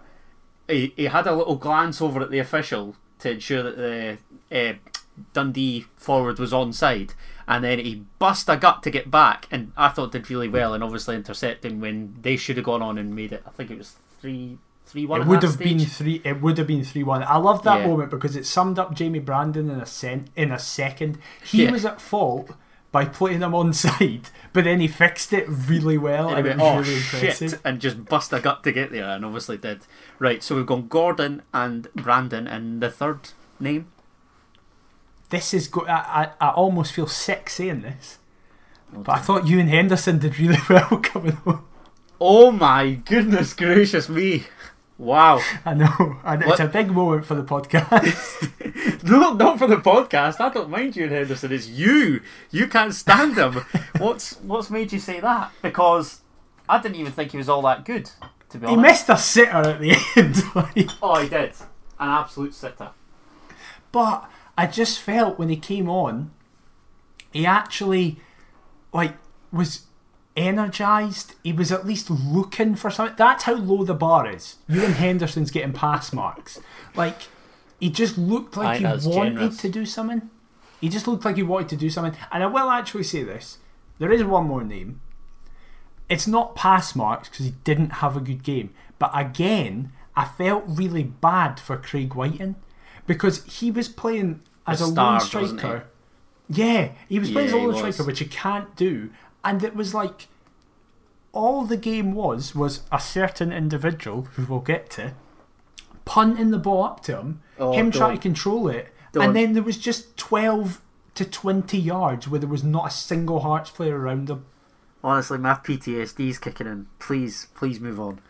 he, he had a little glance over at the official to ensure that the uh, Dundee forward was onside, and then he bust a gut to get back, and I thought did really well, and obviously intercepting when they should have gone on and made it. I think it was three three one. It would have been three. It would have been three one. I love that Yeah. moment because it summed up Jamie Brandon in a cent in a second. He Yeah. was at fault by putting him on [LAUGHS] side, but then he fixed it really well. And And it went, was oh really shit, and just bust a gut to get there, and obviously did. Right, so we've gone Gordon and Brandon, and the third name. This is. good. I, I I almost feel sick saying this, oh, but I thought Euan Henderson did really [LAUGHS] well coming on. Oh my goodness gracious me! Wow. [LAUGHS] I know, and it's a big moment for the podcast. [LAUGHS] No, not for the podcast. I don't mind Euan Henderson. It's you. You can't stand him. [LAUGHS] what's What's made you say that? Because I didn't even think he was all that good. To be honest. he missed a sitter at the end, like, oh, he did. An absolute sitter. but I just felt when he came on, he actually like was energized. He was at least looking for something. That's how low the bar is. Euan Henderson's getting pass marks. Like he just looked like he wanted generous. to do something. He just looked like he wanted to do something. And I will actually say this: there is one more name. It's not pass marks because he didn't have a good game. But again, I felt really bad for Craig Wighton because he was playing as A star, lone he? striker. Yeah, he was playing Yeah, as a lone striker, which you can't do. And it was like all the game was was a certain individual who we'll get to punting the ball up to him, Oh, him trying to control it, Don't. and then there was just twelve to twenty yards where there was not a single Hearts player around him. Honestly, my PTSD's kicking in. Please, please move on.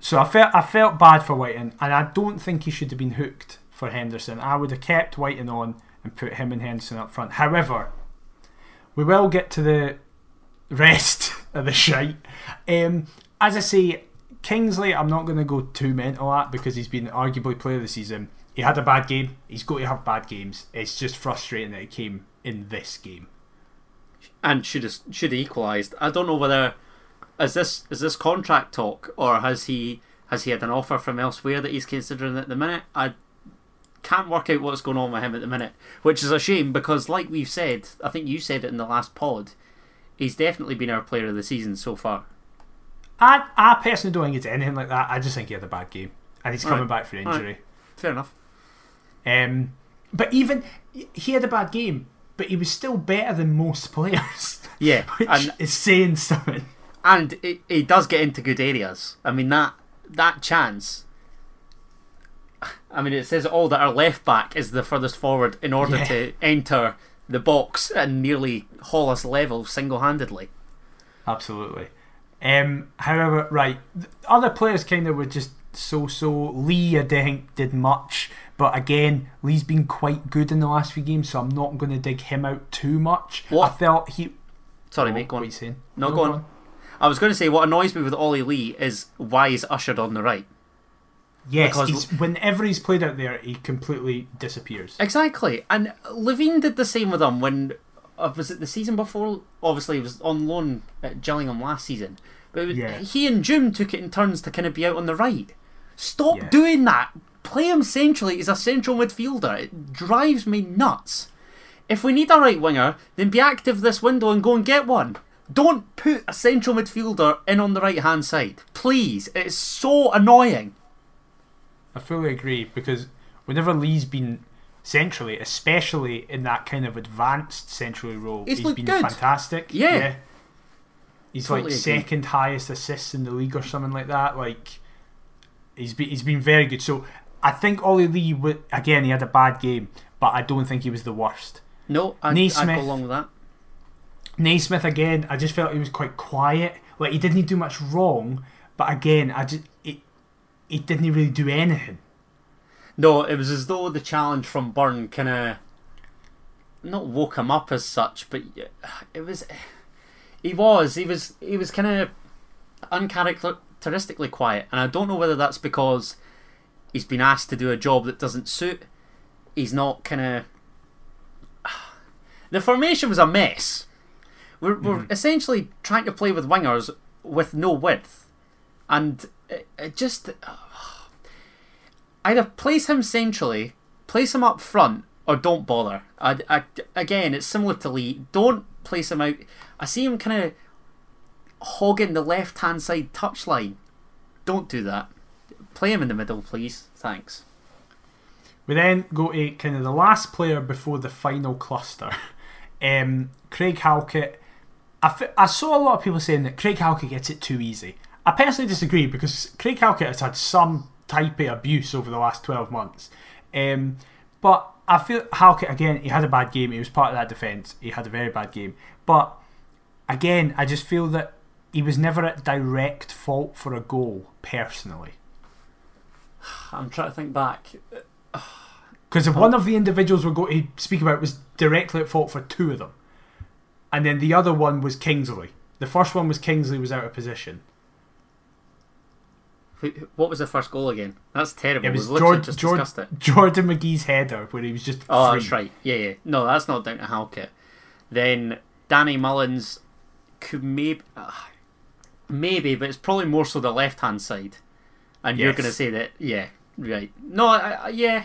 So I felt I felt bad for Wighton, and I don't think he should have been hooked for Henderson. I would have kept Wighton on and put him and Henderson up front. However, we will get to the rest [LAUGHS] of the shite. Um, as I say, Kingsley, I'm not going to go too mental at because he's been arguably player of the season. He had a bad game. He's got to have bad games. It's just frustrating that it came in this game. And should have should equalised. I don't know whether is this is this contract talk or has he has he had an offer from elsewhere that he's considering at the minute. I can't work out what's going on with him at the minute, which is a shame because, like we've said, I think you said it in the last pod. He's definitely been our player of the season so far. I, I personally don't think it's anything like that. I just think he had a bad game. And he's coming Alright. back for Alright. injury. Fair enough. Um, but even he had a bad game, but he was still better than most players, [LAUGHS] Yeah, [LAUGHS] which and is saying something. and it does get into good areas. I mean that that chance. I mean, it says all that our left back is the furthest forward in order Yeah. to enter the box and nearly haul us level single handedly. Absolutely. Um, however, right, other players kind of were just so-so. Lee, I don't think did much, but again, Lee's been quite good in the last few games, so I'm not going to dig him out too much. What? I felt he. Sorry, Oh, mate. Go what are you saying? No, go on. I was going to say what annoys me with Ollie Lee is why he's ushered on the right. Yes, Because- he's, whenever he's played out there, he completely disappears. Exactly, and Levein did the same with him when uh, was it the season before? Obviously, he was on loan at Gillingham last season, but was, Yeah. he and Jim took it in turns to kind of be out on the right. Stop Yeah. doing that. Play him centrally. He's a central midfielder. It drives me nuts. If we need a right winger, then be active this window and go and get one. Don't put a central midfielder in on the right hand side, please. It's so annoying. I fully agree because whenever Lee's been centrally, especially in that kind of advanced centrally role, He's he's been good. fantastic. Yeah. He's Totally like agree. second highest assists in the league or something like that. Like he's been he's been very good. So I think Ollie Lee again he had a bad game, but I don't think he was the worst. No, I, I Naismith. go along with that. Naismith again, I just felt he was quite quiet. Like he didn't do much wrong, but again, I just it, it didn't really do anything. No, it was as though the challenge from Byrne kind of not woke him up as such, but it was. He was. He was. He was kind of uncharacteristically quiet, and I don't know whether that's because he's been asked to do a job that doesn't suit. He's not kind of. [SIGHS] The formation was a mess. We're, we're Mm-hmm. essentially trying to play with wingers with no width, and it, it just uh, either place him centrally, place him up front, or don't bother. I, I, again, it's similar to Lee. Don't place him out. I see him kind of hogging the left hand side touchline. Don't do that. Play him in the middle, please. Thanks. We then go to kind of the last player before the final cluster. [LAUGHS] Um, Craig Halkett. I saw a lot of people saying that Craig Halkett gets it too easy. I personally disagree because Craig Halkett has had some type of abuse over the last 12 months. Um, but I feel Halkett, again, he had a bad game. He was part of that defence. He had a very bad game. But again, I just feel that he was never at direct fault for a goal, personally. I'm trying to think back. Because if one of the individuals we're going to speak about was directly at fault for two of them. And then the other one was Kingsley. The first one was Kingsley was out of position. Who- What was the first goal again? That's terrible. It was We've just Jord- discussed it. Jordan McGhee's header where he was just Oh, free. that's right. Yeah, yeah. No, that's not down to Halkett. Then Danny Mullen could maybe, uh, maybe, but it's probably more so the left hand side. And you're going to say that, yeah, right. No, I, I, yeah.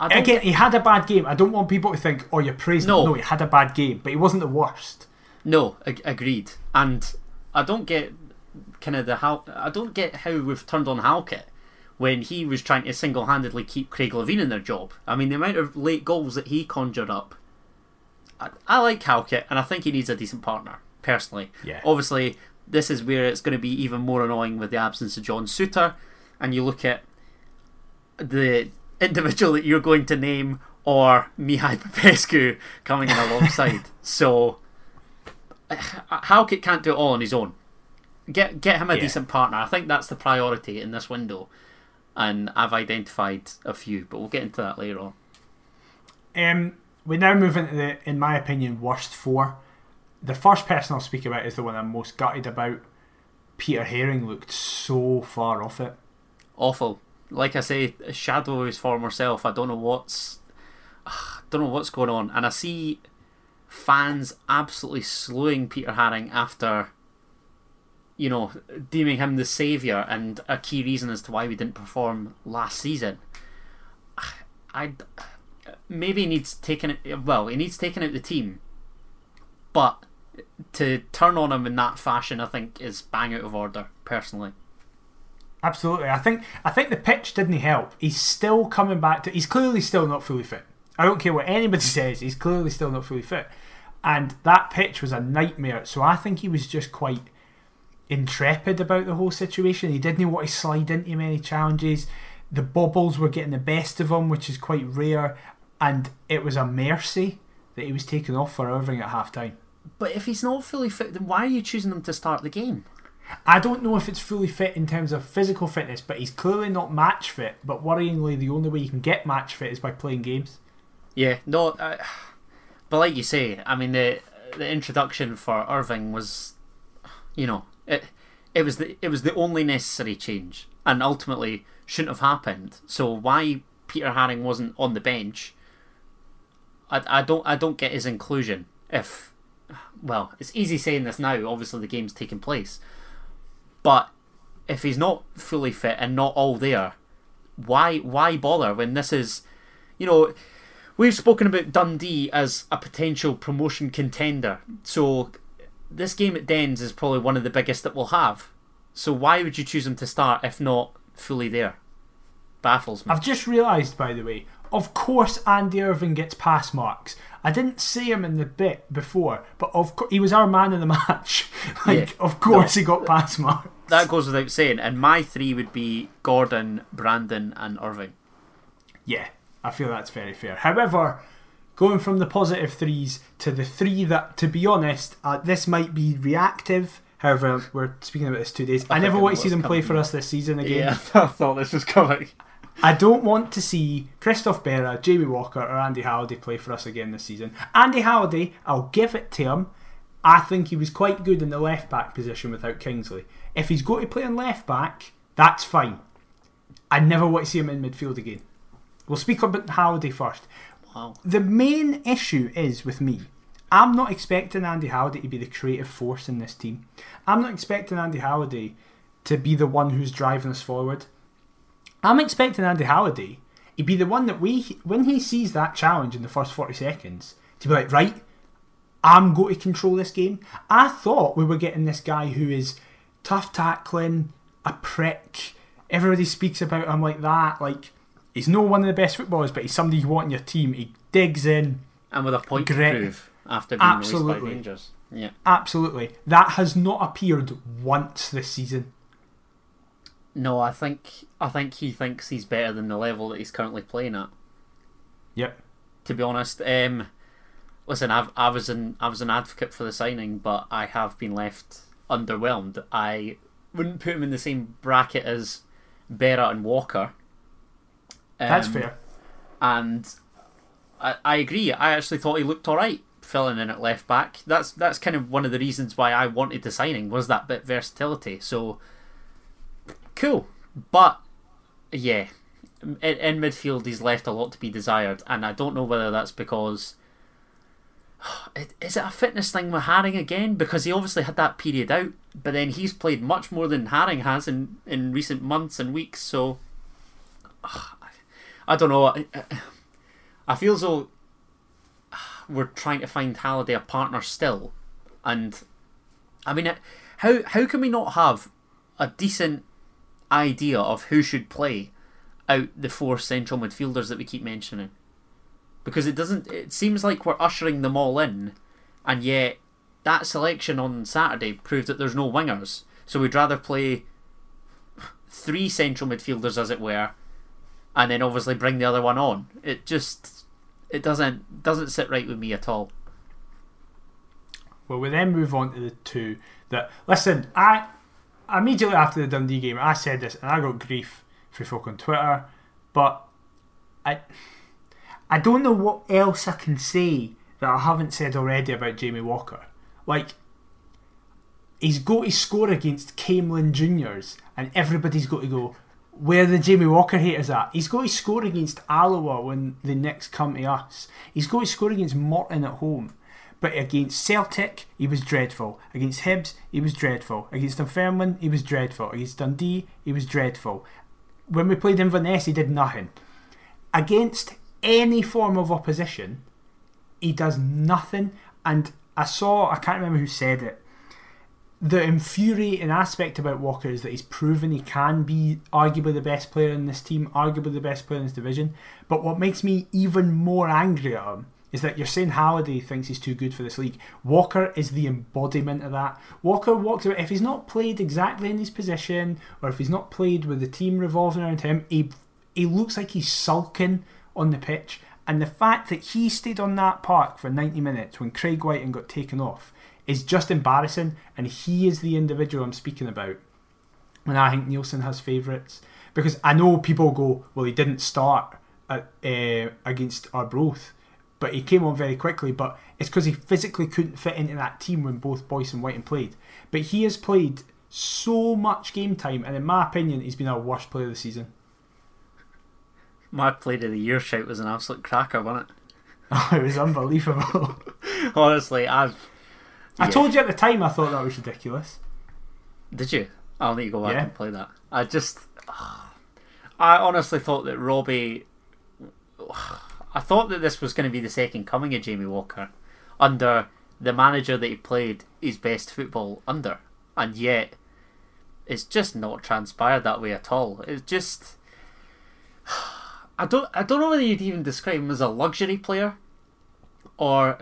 I don't Again, he had a bad game. I don't want people to think, oh, you're praising No. him. No, he had a bad game, but he wasn't the worst. No, ag- agreed. And I don't get kind of the how I don't get how we've turned on Halkett when he was trying to single-handedly keep Craig Levein in their job. I mean, the amount of late goals that he conjured up. I, I like Halkett, and I think he needs a decent partner personally. Yeah. Obviously, this is where it's going to be even more annoying with the absence of John Souttar, and you look at the individual that you're going to name or Mihai Popescu coming in [LAUGHS] alongside. so Halkett can't do it all on his own. Get get him a Yeah. decent partner. I think that's the priority in this window. And I've identified a few, but we'll get into that later on. Um, we now move into the, in my opinion, worst four. The first person I'll speak about is the one I'm most gutted about. Peter Haring looked so far off it. Awful. Like I say, a shadow of his former self. I don't know what's [SIGHS] don't know what's going on. And I see fans absolutely slewing Peter Haring after you know, deeming him the saviour and a key reason as to why we didn't perform last season. [SIGHS] I maybe he needs taken it well, he needs taken out the team. But to turn on him in that fashion I think is bang out of order, personally. Absolutely. I think I think the pitch didn't help. He's still coming back to he's clearly still not fully fit. I don't care what anybody [LAUGHS] says, he's clearly still not fully fit. And that pitch was a nightmare. So I think he was just quite intrepid about the whole situation. He didn't want to slide into many challenges. The bubbles were getting the best of him, which is quite rare. And it was a mercy that he was taken off for Irving at half time. But if he's not fully fit, then why are you choosing him to start the game? I don't know if it's fully fit in terms of physical fitness, but he's clearly not match fit. But worryingly, the only way you can get match fit is by playing games. Yeah, no, uh, but like you say, I mean the the introduction for Irving was, you know, it it was the it was the only necessary change, and ultimately shouldn't have happened. So why Peter Haring wasn't on the bench? I, I don't I don't get his inclusion. If well, it's easy saying this now. Obviously, the game's taking place, but if he's not fully fit and not all there, why why bother when this is, you know. We've spoken about Dundee as a potential promotion contender, so this game at Dens is probably one of the biggest that we'll have. So why would you choose him to start if not fully there? Baffles me. I've just realised, by the way, of course Andy Irving gets pass marks. I didn't see him in the bit before, but of course he was our man in the match. [LAUGHS] like, Yeah. of course he got pass marks. That goes without saying. And my three would be Gordon, Brandon, and Irving. Yeah, I feel that's very fair. However, going from the positive threes to the three that, to be honest, uh, this might be reactive. However, we're speaking about this two days. I, I never want to see them play for us this season again. Yeah, [LAUGHS] I thought this was coming. I don't want to see Christophe Berra, Jamie Walker, or Andy Halliday play for us again this season. Andy Halliday, I'll give it to him. I think he was quite good in the left back position without Kingsley. If he's going to play on left back, that's fine. I never want to see him in midfield again. We'll speak about Halliday first. Wow. The main issue is with me. I'm not expecting Andy Halliday to be the creative force in this team. I'm not expecting Andy Halliday to be the one who's driving us forward. I'm expecting Andy Halliday to be the one that we, when he sees that challenge in the first 40 seconds, to be like, right, I'm going to control this game. I thought we were getting this guy who is tough tackling, a prick. Everybody speaks about him like that. Like, he's not one of the best footballers, but he's somebody you want in your team. He digs in. And with a point Great. to prove after being released Absolutely. by Rangers. Yeah. Absolutely. That has not appeared once this season. No, I think I think he thinks he's better than the level that he's currently playing at. Yep. To be honest, um, listen, I've, I was an I was an advocate for the signing, but I have been left underwhelmed. I wouldn't put him in the same bracket as Berra and Walker. That's Um, fair. and I, I agree. I actually thought he looked all right filling in at left back. That's that's kind of one of the reasons why I wanted the signing was that bit versatility. So cool, but yeah, in, in midfield he's left a lot to be desired, and I don't know whether that's because. [SIGHS] Is it a fitness thing with Haring again? Because he obviously had that period out, but then he's played much more than Haring has in, in recent months and weeks. So [SIGHS] I don't know. I, I feel as though we're trying to find Halliday a partner still, and I mean, how how can we not have a decent idea of who should play out the four central midfielders that we keep mentioning? Because it doesn't. It seems like we're ushering them all in, and yet that selection on Saturday proved that there's no wingers. So we'd rather play three central midfielders, as it were, and then obviously bring the other one on. It just it doesn't doesn't sit right with me at all. Well, we then move on to the two that. Listen, I immediately after the Dundee game, I said this and I got grief for folk on Twitter, but I I don't know what else I can say that I haven't said already about Jamie Walker. Like, he's got to score against Camelon Juniors, and everybody's got to go. Where the Jamie Walker haters at? He's got to score against Alloa when the Knicks come to us. He's got to score against Morton at home. But against Celtic, he was dreadful. Against Hibs, he was dreadful. Against Dunfermline, he was dreadful. Against Dundee, he was dreadful. When we played Inverness, he did nothing. Against any form of opposition, he does nothing. And I saw, I can't remember who said it, the infuriating aspect about Walker is that he's proven he can be arguably the best player in this team, arguably the best player in this division. But what makes me even more angry at him is that you're saying Halliday thinks he's too good for this league. Walker is the embodiment of that. Walker walks about, if he's not played exactly in his position, or if he's not played with the team revolving around him, he, he looks like he's sulking on the pitch. And the fact that he stayed on that park for 90 minutes when Craig Wighton got taken off is just embarrassing. And he is the individual I'm speaking about. And I think Neilson has favourites. Because I know people go, well, he didn't start at, uh, against Arbroath, but he came on very quickly. But it's because he physically couldn't fit into that team when both Boyce and Wighton played. But he has played so much game time, and in my opinion, he's been our worst player of the season. My play of the year shout was an absolute cracker, wasn't it [LAUGHS] It was unbelievable. [LAUGHS] Honestly, I've. I Yeah. told you at the time I thought that was ridiculous. Did you? I'll need to go back Yeah. and play that. I just. I honestly thought that Robbie. I thought that this was going to be the second coming of Jamie Walker under the manager that he played his best football under. And yet, it's just not transpired that way at all. It's just. I don't, I don't know whether you'd even describe him as a luxury player or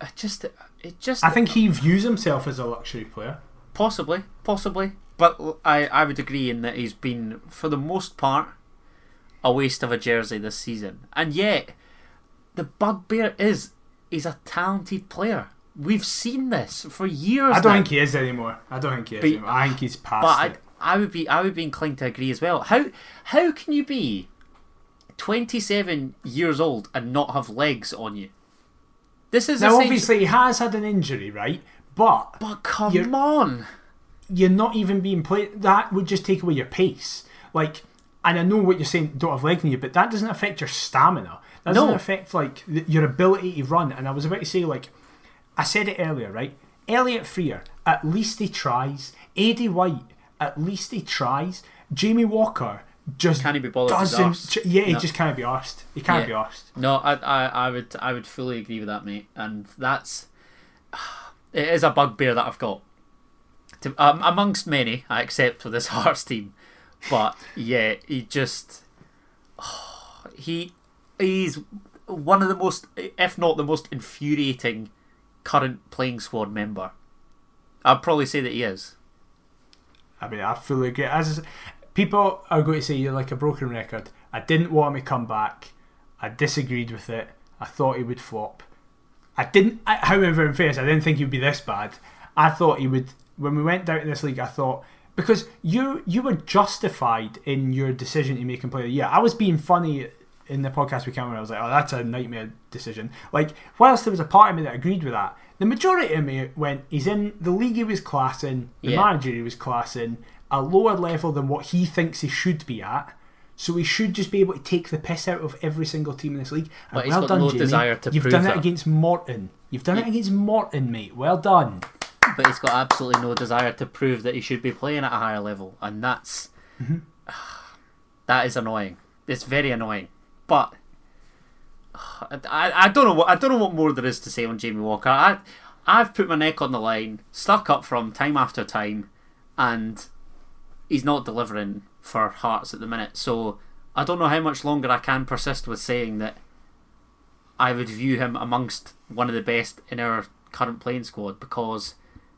uh, just it just I think he views himself as a luxury player. Possibly, possibly. But I, I would agree in that he's been, for the most part, a waste of a jersey this season. And yet, the bugbear is he's a talented player. We've seen this for years. I don't now. think he is anymore. I don't think he is But- anymore. I think he's past But I, it. I would be I would be inclined to agree as well. How how can you be twenty seven years old and not have legs on you? This is Now, obviously, he has had an injury, right? But But come You're- on. you're not even being played. That would just take away your pace. Like, and I know what you're saying, don't have legs in you, but that doesn't affect your stamina. That doesn't No. affect like your ability to run. And I was about to say, like, I said it earlier, right? Elliott Frear, at least he tries. Eddie White, at least he tries. Jamie Walker just Can't he be bothered doesn't. yeah, he No. just can't be arsed. He can't Yeah. be arsed. No, I, I, I would, I would fully agree with that, mate. And that's, [SIGHS] it is a bugbear that I've got. To, um, amongst many, I accept with this [LAUGHS] Hearts team, but yeah, he just, [SIGHS] he, he's one of the most, if not the most infuriating, current playing squad member. I'd probably say that he is. I mean, I fully agree. As people are going to say, you're like a broken record. I didn't want him to come back. I disagreed with it. I thought he would flop. I didn't. I, however, in fairness, I didn't think he would be this bad. I thought he would. When we went down to this league, I thought because you you were justified in your decision to make him play year. I was being funny in the podcast with Cameron. I was like, "Oh, that's a nightmare decision." Like, whilst there was a part of me that agreed with that, the majority of me went, "He's in the league he was classing, the Yeah. manager he was classing, a lower level than what he thinks he should be at." So he should just be able to take the piss out of every single team in this league. And But he's well got done, no Jamie. desire to You've done it against Morton. You've done it against Morton, mate. Well done. but he's got absolutely no desire to prove that he should be playing at a higher level, and that's mm-hmm. [SIGHS] that is annoying. It's very annoying. But [SIGHS] I, I don't know what I don't know what more there is to say on Jamie Walker. I I've put my neck on the line, stuck up from time after time, and he's not delivering for Hearts at the minute. So I don't know how much longer I can persist with saying that I would view him amongst one of the best in our current playing squad because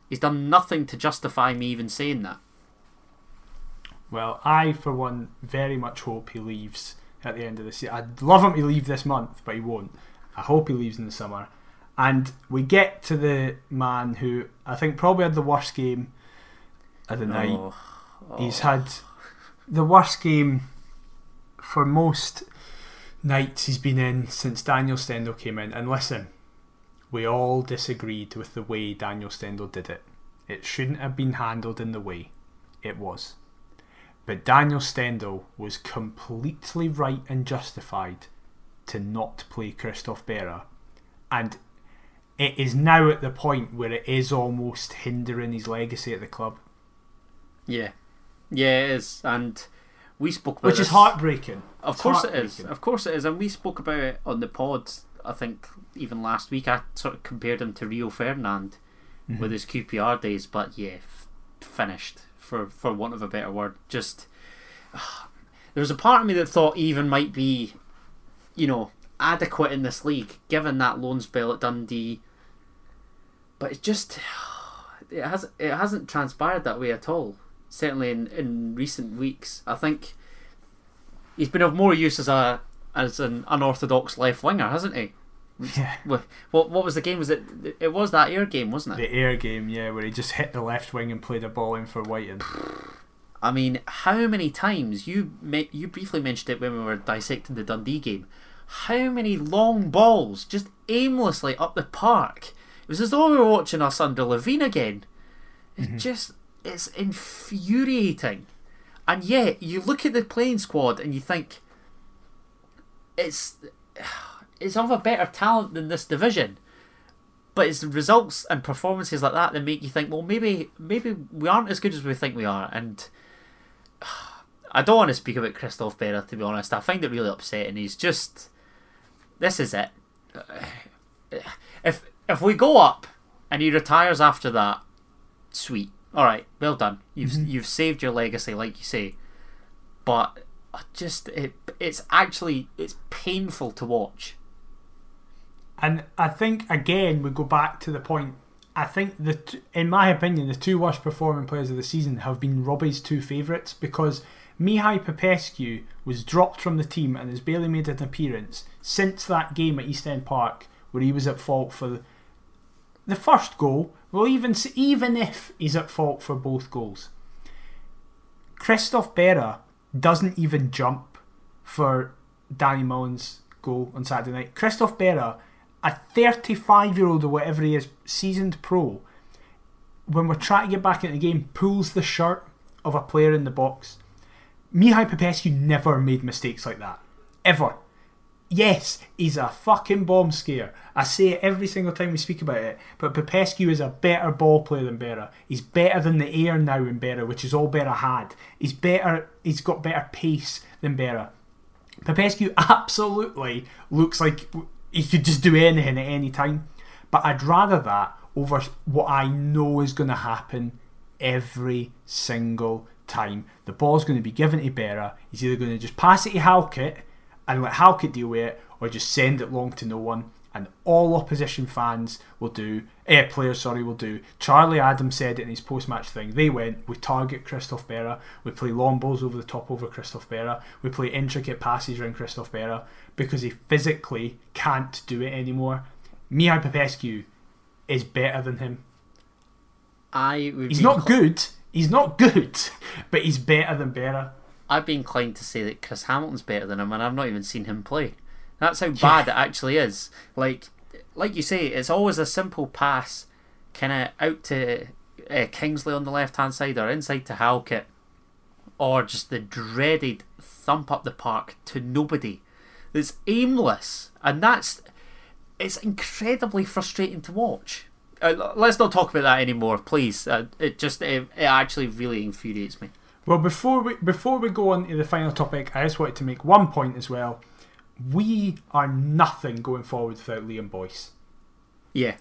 he's done nothing to justify me even saying that. Well, I, for one, very much hope he leaves at the end of the season. I'd love him to leave this month, but he won't. I hope he leaves in the summer. And we get to the man who I think probably had the worst game of the night. Oh. He's had the worst game for most nights he's been in since Daniel Stendel came in. And listen, we all disagreed with the way Daniel Stendel did it. It shouldn't have been handled in the way it was. But Daniel Stendel was completely right and justified to not play Christophe Berra. And it is now at the point where it is almost hindering his legacy at the club. yeah, yeah, it is, and we spoke about Which is heartbreaking. Of It's course it is. Of course it is, and we spoke about it on the pod. I think even last week I sort of compared him to Rio Ferdinand Mm-hmm. with his QPR days, but yeah, f- finished for for want of a better word. Just [SIGHS] there was a part of me that thought even might be, you know, adequate in this league given that loan spell at Dundee, but it just [SIGHS] it has it hasn't transpired that way at all. Certainly in, in recent weeks, I think he's been of more use as a as an unorthodox left winger, hasn't he? Yeah. What what was the game? Was it? It was that Ayr game, wasn't it? The Ayr game, yeah, where he just hit the left wing and played a ball in for Wighton. [SIGHS] I mean, how many times you me- you briefly mentioned it when we were dissecting the Dundee game? How many long balls just aimlessly up the park? It was as though we were watching us under Levein again. It mm-hmm. just it's infuriating. And yet you look at the playing squad and you think it's [SIGHS] it's of a better talent than this division. But it's results and performances like that that make you think, well, maybe maybe we aren't as good as we think we are. And [SIGHS] I don't want to speak about Christophe Berra to be honest. I find it really upsetting. He's just this is it. [SIGHS] If if we go up and he retires after that, sweet. All right, well done. You've mm-hmm. you've saved your legacy, like you say. But just it it's actually it's painful to watch. And I think again we go back to the point. I think the t- in my opinion the two worst performing players of the season have been Robbie's two favourites because Mihai Popescu was dropped from the team and has barely made an appearance since that game at East End Park where he was at fault for the first goal, well, even even if he's at fault for both goals, Christophe Berra doesn't even jump for Danny Mullen's goal on Saturday night. Christophe Berra, a 35 year old or whatever he is, seasoned pro, when we're trying to get back into the game, pulls the shirt of a player in the box. Mihai Popescu never made mistakes like that. Ever. Yes, he's a fucking bomb scare. I say it every single time we speak about it, but Popescu is a better ball player than Berra. He's better than the air now in Berra, which is all Berra had. He's better. He's got better pace than Berra. Popescu absolutely looks like he could just do anything at any time. But I'd rather that over what I know is going to happen every single time. The ball's going to be given to Berra. He's either going to just pass it to Halkett and let Halkett deal with it, or just send it long to no one. And all opposition fans will do, eh, players, sorry, will do. Charlie Adams said it in his post match thing. They went, we target Christophe Berra, we play long balls over the top over Christophe Berra, we play intricate passes around Christophe Berra because he physically can't do it anymore. Mihai Popescu is better than him. I would He's not incl- good. He's not [LAUGHS] good, but he's better than Berra. I'd be inclined to say that Chris Hamilton's better than him, and I've not even seen him play. That's how bad it actually is. Like, like you say, it's always a simple pass, kind of out to uh, Kingsley on the left hand side or inside to Halkett, or just the dreaded thump up the park to nobody. It's aimless, and that's it's incredibly frustrating to watch. Uh, let's not talk about that anymore, please. Uh, it just it, it actually really infuriates me. Well, before we before we go on to the final topic, I just wanted to make one point as well. We are nothing going forward without Liam Boyce. Yeah,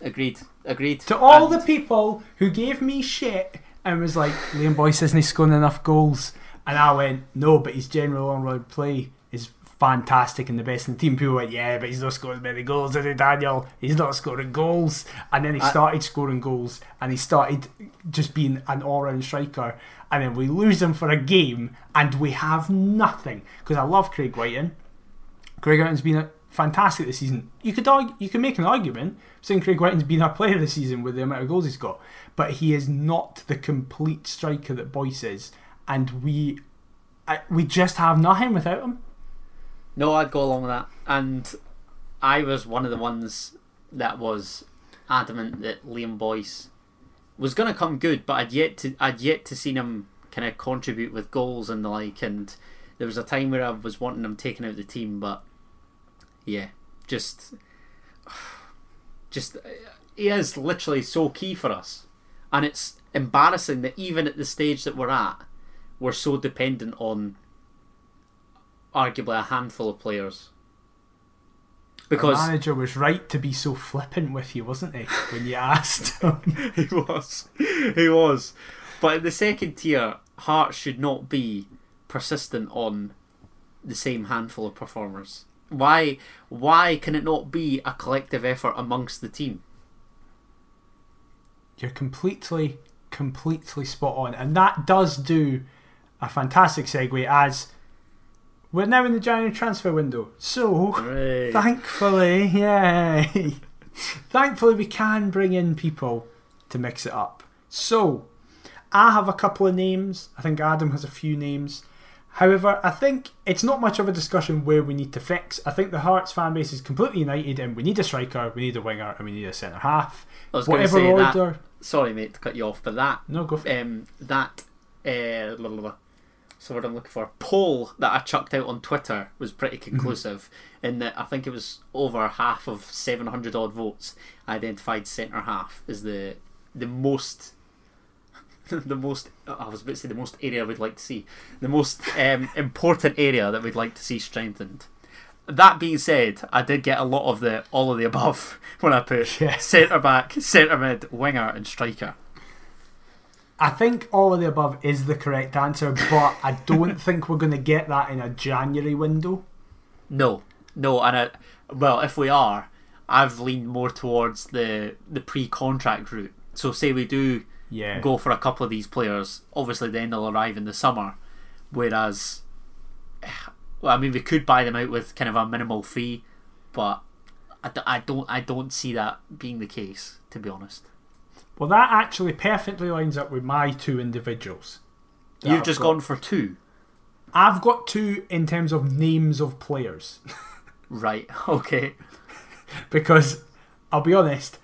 agreed, agreed. To all And- the people who gave me shit and was like, Liam Boyce isn't scoring enough goals, and I went, no, but his general on-road play is fantastic and the best in the team. People went, yeah, but he's not scoring many goals, is he, Daniel? He's not scoring goals. And then he started scoring goals, and he started just being an all-round striker. And then we lose him for a game, and we have nothing. Because I love Craig Wighton. Craig Wighton's been fantastic this season. You could argue, you can make an argument saying Craig Wighton's been our player this season with the amount of goals he's got, but he is not the complete striker that Boyce is, and we we just have nothing without him. No, I'd go along with that. And I was one of the ones that was adamant that Liam Boyce was going to come good, but I'd yet to I'd yet to seen him kind of contribute with goals and the like. And there was a time where I was wanting him taken out of the team, but yeah, just just he is literally so key for us, and it's embarrassing that even at the stage that we're at, we're so dependent on arguably a handful of players. Because The manager was right to be so flippant with you, wasn't he, when you [LAUGHS] asked him? [LAUGHS] he was, he was. But in the second tier, Hearts should not be persistent on the same handful of performers. Why? Why can it not be a collective effort amongst the team? You're completely, completely spot on, and that does do a fantastic segue as we're now in the January transfer window. So, thankfully, yay! thankfully, we can bring in people to mix it up. So, I have a couple of names. I think Adam has a few names. However, I think it's not much of a discussion where we need to fix. I think the Hearts fan base is completely united, and we need a striker, we need a winger, and we need a centre half. I was going to Whatever say that. Sorry, mate, to cut you off, but that No, go for it. um, that uh, blah, blah, blah. So what I'm looking for poll that I chucked out on Twitter was pretty conclusive in that I think it was over half of 700 odd votes identified centre half as the the most [LAUGHS] the most I was about to say the most area we'd like to see the most um, [LAUGHS] important area that we'd like to see strengthened. That being said, I did get a lot of the all of the above [LAUGHS] when I put Yeah. centre back, centre mid, winger, and striker. I think all of the above is the correct answer, but I don't [LAUGHS] think we're going to get that in a January window. No, no, and I, well, if we are, I've leaned more towards the the pre-contract route. So, say we do Yeah. go for a couple of these players, obviously then they'll arrive in the summer. Whereas, [SIGHS] well, I mean, we could buy them out with kind of a minimal fee, but I, d- I don't I don't see that being the case, to be honest. Well, that actually perfectly lines up with my two individuals. You've I've just got. gone for two. I've got two in terms of names of players. [LAUGHS] Right, okay. because I'll be honest,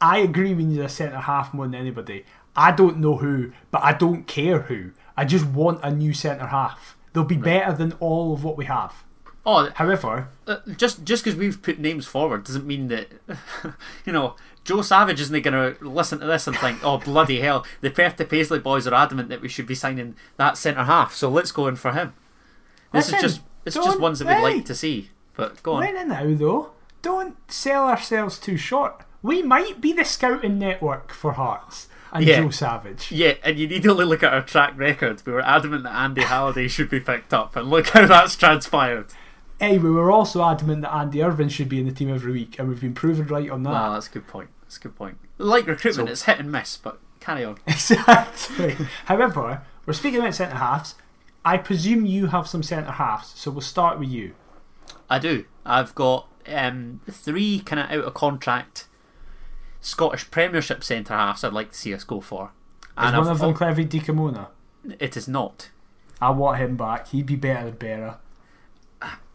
I agree we need a centre half more than anybody. I don't know who, but I don't care who. I just want a new centre half. They'll be better than all of what we have. Oh, However, uh, just just because we've put names forward doesn't mean that [LAUGHS] you know Joe Savage isn't going to listen to this and think, "Oh bloody hell!" The Perth to Paisley boys are adamant that we should be signing that centre half, so let's go in for him. This Listen, is just it's just ones that we'd like to see. But go on. when and now though, don't sell ourselves too short. We might be the scouting network for Hearts and Yeah. Joe Savage. Yeah, and you need to only look at our track record. We were adamant that Andy Halliday should be picked up, and look how that's transpired. Hey, we were also adamant that Andy Irving should be in the team every week, and we've been proven right on that. Ah, that's a good point. A good point. Like recruitment, So- it's hit and miss, but carry on. [LAUGHS] Exactly. However, we're speaking about centre halves. I presume you have some centre halves, so we'll start with you. I do. I've got um, three kind of out of contract Scottish Premiership centre halves I'd like to see us go for. Is And one I've of them Clevid Dikamona? it is not. I want him back. He'd be better than Berra.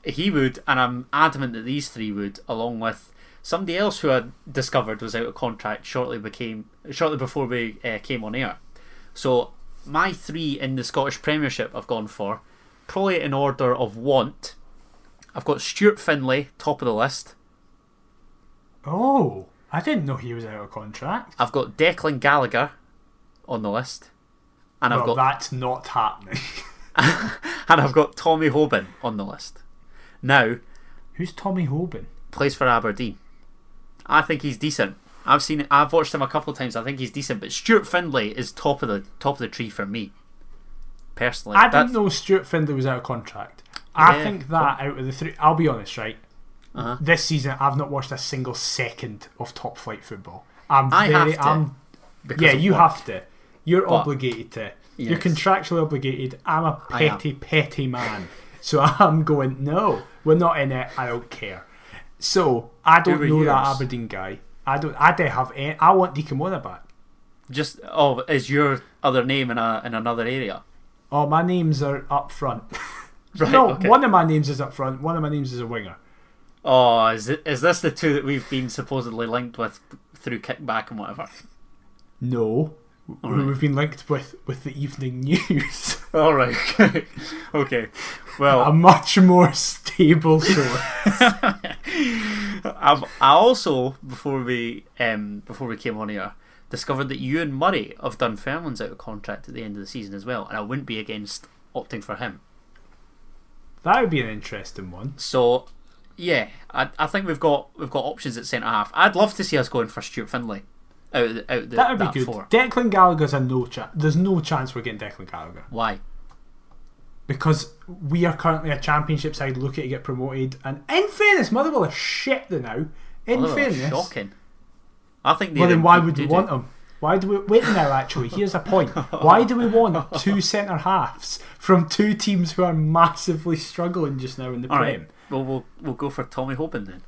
He would, and I'm adamant that these three would, along with somebody else who I discovered was out of contract shortly became shortly before we uh, came on air. So my three in the Scottish Premiership I've gone for, probably in order of want. I've got Stuart Findlay, top of the list. Oh, I didn't know he was out of contract. I've got Declan Gallagher on the list, and I've got that's not happening. [LAUGHS] and I've got Tommy Hoban on the list. Now Who's Tommy Hoban? plays for Aberdeen. I think he's decent. I've seen it. I've watched him a couple of times. I think he's decent. But Stuart Findlay is top of the top of the tree for me. Personally, I That's- didn't know Stuart Findlay was out of contract. I Yeah, think that out of the three, I'll be honest, right? Uh-huh. This season, I've not watched a single second of top flight football. I'm I very, have to, I'm Yeah, you work. have to. You're But- obligated to. You're contractually obligated. I'm a petty, petty man. So [LAUGHS] I'm going, no, we're not in it. I don't care. So I don't know that? Aberdeen guy. I don't. I don't have. Any, I want Dikamona back. Just oh, is your other name in a in another area? Oh, my names are up front. [LAUGHS] Right. no, okay. one of my names is up front. One of my names is a winger. Oh, is it is this the two that we've been supposedly linked with through kickback and whatever? No, who Alright. we've been linked with with the evening [LAUGHS] news. All right. Okay. okay. Well, a much more stable source. [LAUGHS] I've, I also before we um before we came on here discovered that you and Murray have done Fairland's out of contract at the end of the season as well, and I wouldn't be against opting for him. that would be an interesting one. So yeah, I, I think we've got we've got options at centre half. I'd love to see us going for Stuart Findlay out of the, out of the, That would be that good. four. Declan Gallagher's a no chance. There's no chance we're getting Declan Gallagher Why? because we are currently a championship side looking to get promoted. And in fairness, Motherwell are shit the now. In that's fairness, shocking. I think. well then why would we want them? Why do we wait now? Actually, here's a point. Why do we want [LAUGHS] two centre halves from two teams who are massively struggling just now in the All Prem? right. Well, we'll we'll go for Tommy Hoban then.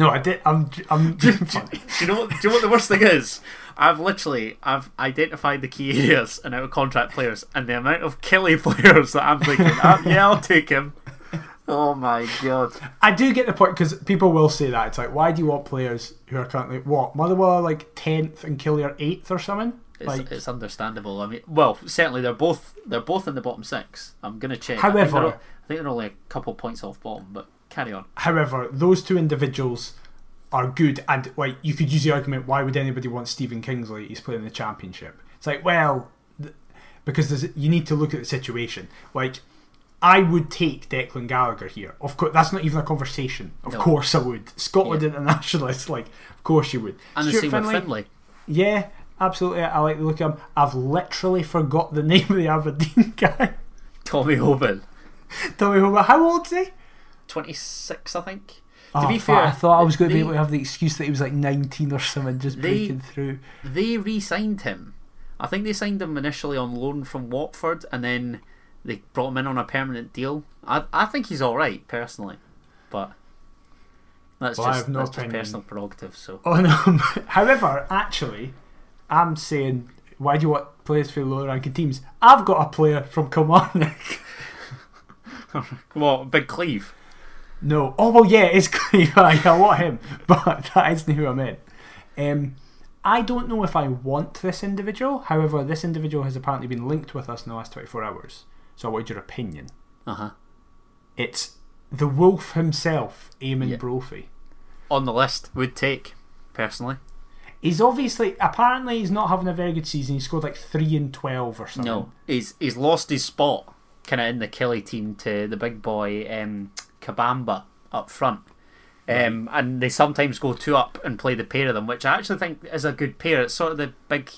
No, I did. I'm. I'm [LAUGHS] funny. [LAUGHS] Do you know what? Do you know what the worst thing is? I've literally I've identified the key areas and out of contract players, and the amount of Killie [LAUGHS] players that I'm thinking, "Ah, yeah, I'll take him. Oh my god! I do get the point because people will say that it's like, why do you want players who are currently what Motherwell are like tenth and Killie eighth or something? It's, Like, it's understandable. I mean, well, certainly they're both they're both in the bottom six. I'm gonna check. I think they're However- I think they're only a couple points off bottom, but carry on. however, those two individuals are good, and like you could use the argument, why would anybody want Stephen Kingsley? He's playing the championship. It's like, well, th- because there's, you need to look at the situation. Like, I would take Declan Gallagher here. Of course, that's not even a conversation. Of No. course, I would. Scotland internationalist, like, of course you would. And the Stuart same Findlay, with Findlay. Yeah, absolutely. I like the look of him. I've literally forgot the [LAUGHS] name of the Aberdeen [LAUGHS] guy. Tommy Hoban, Tommy Homer. How old is he? Twenty six, I think. Oh, to be fair, I thought I was going to be able to have the excuse that he was like 19 or something, just They- breaking through. they re-signed him. I think they signed him initially on loan from Watford, and then they brought him in on a permanent deal. I I think he's all right personally, but That's Well, just have no that's just personal prerogative. So On, um, [LAUGHS] however, actually, I'm saying, why do you want players for lower ranking teams? I've got a player from Kilmarnock. [LAUGHS] well, Big Cleve. No. Oh well, yeah, it's [LAUGHS] Cleve. I want him, [LAUGHS] but that isn't who I meant. Um, I don't know if I want this individual. However, this individual has apparently been linked with us in the last 24 hours. So I wanted your opinion. Uh huh. It's the Wolf himself, Eamon Yeah. Brophy. On the list would take personally. He's obviously, apparently, he's not having a very good season. He scored like three and twelve or something. No, he's he's lost his spot kind of in the Killie team to the big boy um, Kabamba up front. Um, and they sometimes go two up and play the pair of them, which I actually think is a good pair. It's sort of the big,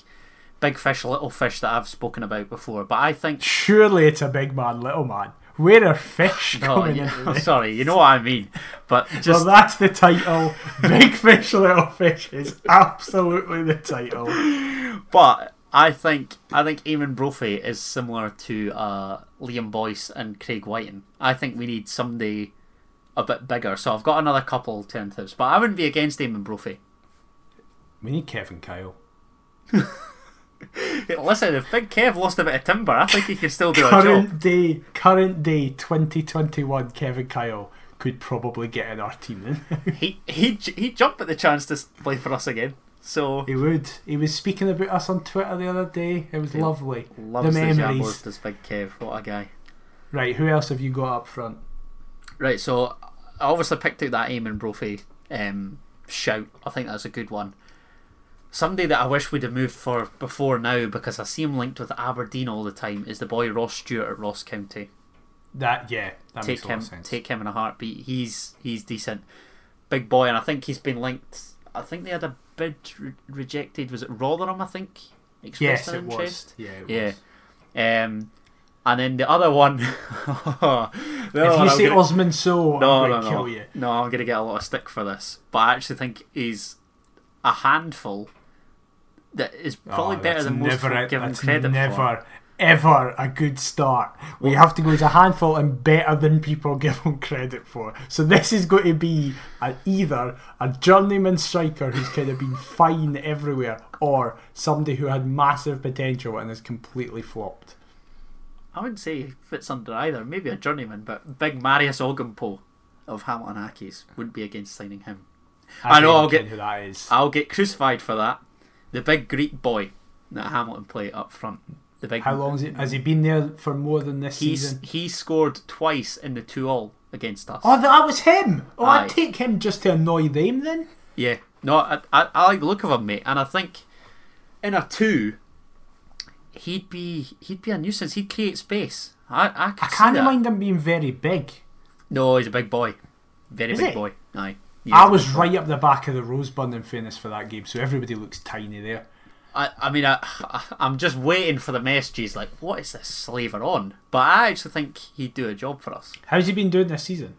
big fish, little fish that I've spoken about before. But I think Surely it's a big man, little man. Where are fish [LAUGHS] no, coming yeah, into [LAUGHS] sorry, you know what I mean. But Well, just that's the title. Big fish, little fish is absolutely the title. [LAUGHS] But I think I think Eamon Brophy is similar to uh, Liam Boyce and Craig Wighton. I think we need somebody a bit bigger. So I've got another couple alternatives, but I wouldn't be against Eamon Brophy. We need Kevin Kyle. [LAUGHS] Listen, if Big Kev lost a bit of timber, I think he can still do a job. Current day, current day, 2021 Kevin Kyle could probably get in our team. Then. He he he jumped at the chance to play for us again. So he would. He was speaking about us on Twitter the other day. It was lovely. loves The the, memories. Jambos, does Big Kev. What a guy. Right, who else have you got up front? Right, so I obviously picked out that Eamon Brophy um, shout. I think that's a good one. Somebody that I wish we'd have moved for before now because I see him linked with Aberdeen all the time is the boy Ross Stewart at Ross County. That yeah, that take him, lot of sense. take him in a heartbeat. He's he's decent, big boy, and I think he's been linked. I think they had a bid re- rejected. Was it Rotherham? I think expressed yes, an it was. interest. Yeah, it Yeah. was. Um, and then the other one. [LAUGHS] the If one you I'm say gonna- Osman Sow, no, I'm no, going to no. kill you. No, I'm going to get a lot of stick for this. But I actually think he's a handful that is probably Oh, better than most never, folk give him credit never, for. Ever a good start. We have to go as a handful and better than people [LAUGHS] give him credit for. So this is going to be a, either a journeyman striker who's kind of been fine everywhere, or somebody who had massive potential and has completely flopped. I wouldn't say he fits under either. Maybe a journeyman, but big Marios Ogkmpoe of Hamilton Accies wouldn't be against signing him. I know, I'll get- who that is. I'll get crucified for that. The big Greek boy that Hamilton play up front. The big. How long has he, has he been there for more than this He's season? he scored twice in the two all against us. Oh, that was him. Oh, Aye. I'd take him just to annoy them then. Yeah, no, I, I, I like the look of him, mate, and I think in a two, he'd be he'd be a nuisance. He'd create space. I I, I can't mind him being very big. No, he's a big boy, very Is big boy. Aye, is I was boy. right up the back of the rosebud in fairness for that game, so everybody looks tiny there. I, I mean, I, [SIGHS] I'm just waiting for the messages like, what is this slaver on? But I actually think he'd do a job for us. How's he been doing this season?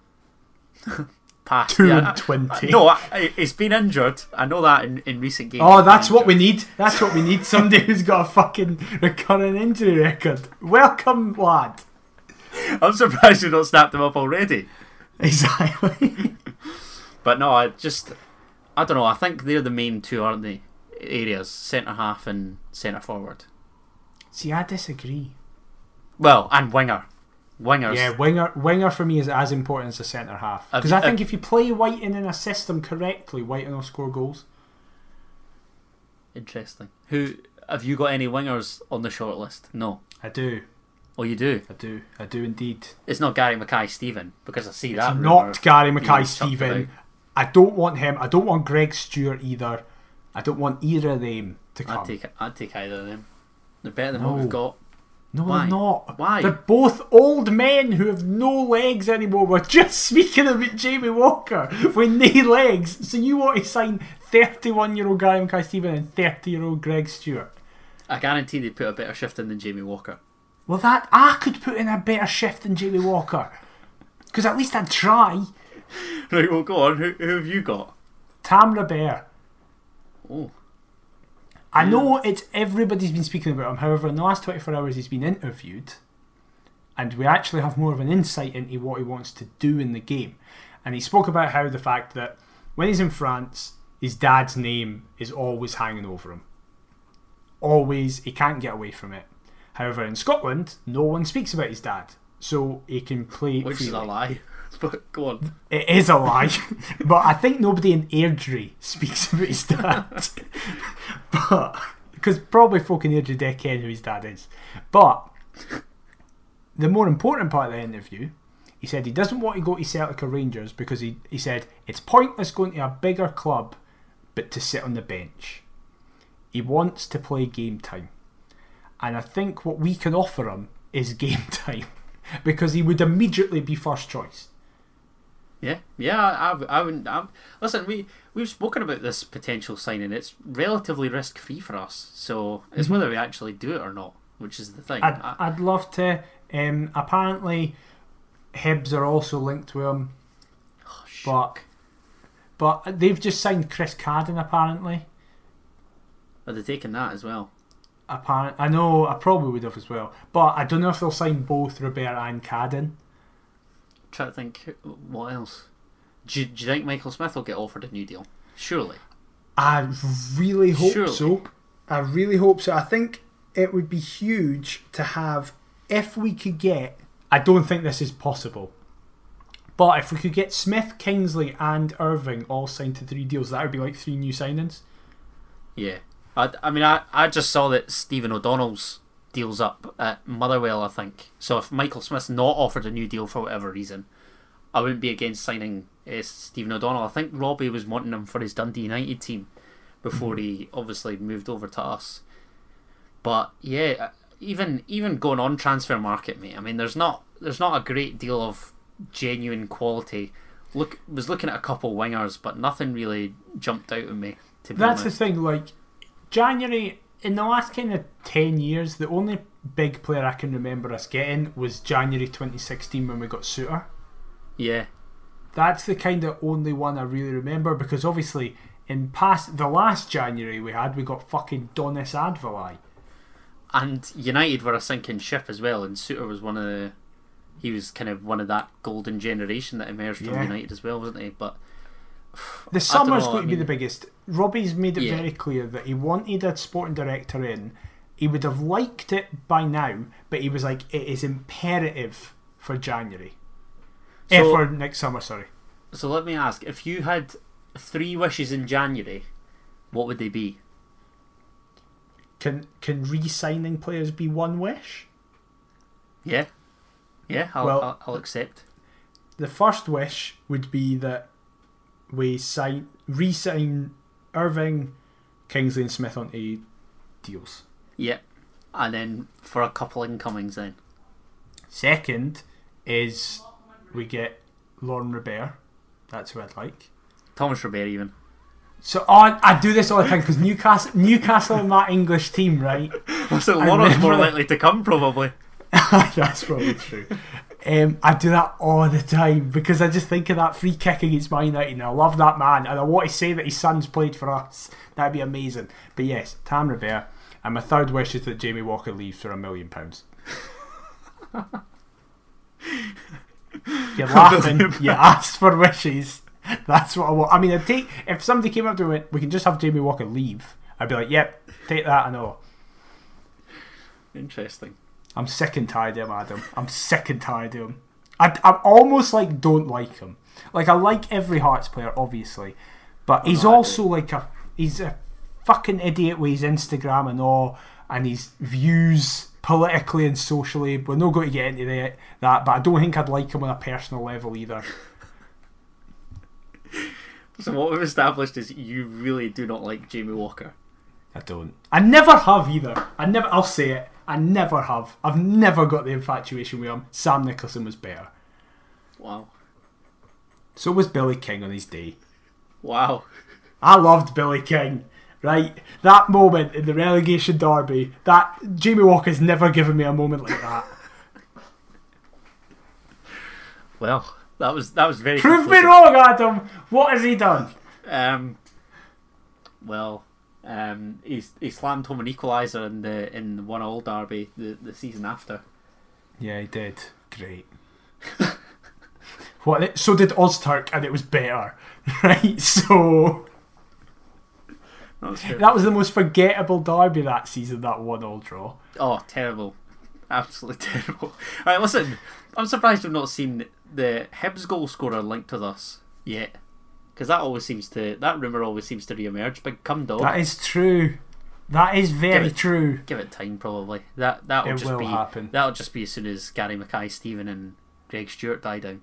[LAUGHS] Past Two yeah, and I- 20. No, I, he's been injured. I know that in, in recent games. Oh, that's what we need. That's what we need. [LAUGHS] Somebody who's got a fucking recurring injury record. Welcome, lad. I'm surprised you don't snapped him up already. Exactly. [LAUGHS] But no, I just I don't know. I think they're the main two, aren't they? Areas centre half and centre forward. See, I disagree. Well, and winger, wingers. Yeah, winger winger for me is as important as the centre half. Because I think if you play Wighton in a system correctly, Wighton will score goals. Interesting. Who have you got any wingers on the short list? No. I do. Oh, you do. I do. I do indeed. It's not Gary Mackay-Steven because I see It's that. not Gary Mackay-Steven. I don't want him. I don't want Greg Stewart either. I don't want either of them to come. I'd take I'd take either of them. They're better than No. what we've got. no, Why? they're not. Why? They're both old men who have no legs anymore. We're just [LAUGHS] speaking about Jamie Walker with no legs. So you want to sign 31 year old Gary Mackay-Steven and 30 year old Greg Stewart? I guarantee they'd put a better shift in than Jamie Walker. Well, that I could put in a better shift than Jamie Walker. Because at least I'd try. [LAUGHS] Right, well, go on. Who, who have you got? Tam Bear. Oh, I know it's everybody's been speaking about him. However, in the last 24 hours, he's been interviewed, and we actually have more of an insight into what he wants to do in the game. And he spoke about how the fact that when he's in France, his dad's name is always hanging over him. Always, he can't get away from it. However, in Scotland, no one speaks about his dad, so he can play Which freely. is a lie. [LAUGHS] But go on. It is a lie, [LAUGHS] but I think nobody in Airdrie speaks [LAUGHS] about his dad. but because probably folk in Airdrie ken who his dad is. But the more important part of the interview, he said he doesn't want to go to Celtic or Rangers because he, he said it's pointless going to a bigger club but to sit on the bench. He wants to play game time. And I think what we can offer him is game time because he would immediately be first choice. Yeah, yeah. I, I, wouldn't. I, listen, we we've spoken about this potential signing. It's relatively risk free for us, so it's whether we actually do it or not, which is the thing. I'd, I- I'd love to. Um, apparently, Hibs are also linked to him, oh, but but they've just signed Chris Cadden. Apparently, are they taking that as well? apparent. I know I probably would have as well, but I don't know if they'll sign both Robert and Cadden. Try to think what else. Do you, do you think Michael Smith will get offered a new deal? Surely. I really hope Surely. so. I really hope so. I think it would be huge to have if we could get. I don't think this is possible. But if we could get Smith, Kingsley, and Irving all signed to three deals, that would be like three new signings. Yeah. I, I mean, I, I just saw that Stephen O'Donnell's deal's up at Motherwell, I think. So if Michael Smith's not offered a new deal for whatever reason, I wouldn't be against signing uh, Stephen O'Donnell. I think Robbie was wanting him for his Dundee United team before he obviously moved over to us. But yeah, uh, even even going on transfer market, mate. I mean, there's not there's not a great deal of genuine quality. Look, was looking at a couple wingers, but nothing really jumped out at me. To be That's the thing. Like January in the last kind of ten years, the only big player I can remember us getting was January 2016 when we got Souttar. yeah. That's the kind of only one I really remember because obviously in past the last January we had we got fucking Donis Avdijaj. And United were a sinking ship as well, and Souttar was one of the. He was kind of one of that golden generation that emerged from United as well, wasn't he? But The summer's going to be the biggest. Robbie's made it Yeah. very clear that he wanted a sporting director in. He would have liked it by now, but he was like, it is imperative for January. eh, So- for next summer, sorry. so let me ask: if you had three wishes in January, what would they be? Can can re-signing players be one wish? Yeah, yeah, I'll, Well- I'll, I'll accept. The first wish would be that we sign re-sign Irving, Kingsley, and Smith onto deals. Yeah, and then for a couple of incomings, then Second is we get Laurent Robert. That's who I'd like. Thomas Robert even. So oh, I do this all the time because Newcastle, Newcastle, and that English team, right? [LAUGHS] So Laurent's more likely to come, probably. [LAUGHS] That's probably true. Um, I do that all the time because I just think of that free kick against Man United and I love that man and I want to say that his son's played for us. That'd be amazing. But yes, Tam Robert. And my third wish is that Jamie Walker leaves for a million pounds. You're [LAUGHS] laughing. you asked for wishes. That's what I want. I mean, I'd take if somebody came up to me, we can just have Jamie Walker leave. I'd be like, "Yep, take that." I know. Interesting. I'm sick and tired of him, Adam. I'm sick and tired of him. I, I'm almost like don't like him. Like I like every Hearts player, obviously, but he's no, also like a he's a fucking idiot with his Instagram and all, and his views politically and socially. We're not going to get into that, that, but I don't think I'd like him on a personal level either. [LAUGHS] So what we've established is you really do not like Jamie Walker. I don't. I never have either. I never. I'll say it. I never have. I've never got the infatuation with him. Sam Nicholson was better. Wow. So was Billy King on his day. Wow. I loved Billy King. Right, that moment in the relegation derby, that Jamie Walker's never given me a moment like that. [LAUGHS] Well, that was that was very. Prove me conclusive. wrong, Adam. What has he done? Um, well, um, he he slammed home an equaliser in the in the one all derby the, the season after. Yeah, he did. Great. [LAUGHS] What? So did Ozturk, and it was better, [LAUGHS] right? So that was the most forgettable derby that season. That one-all draw. Oh, terrible. Absolutely [LAUGHS] terrible. Alright, listen, I'm surprised we've not seen the Hibs goal scorer linked with us yet. Because that always seems to, that rumour always seems to re-emerge. Big cum dog. That is true. That is very Give it- true. Give it time, probably. That that'll It just will be happen. that'll just be as soon as Gary Mackay, Steven, and Greg Stewart die down.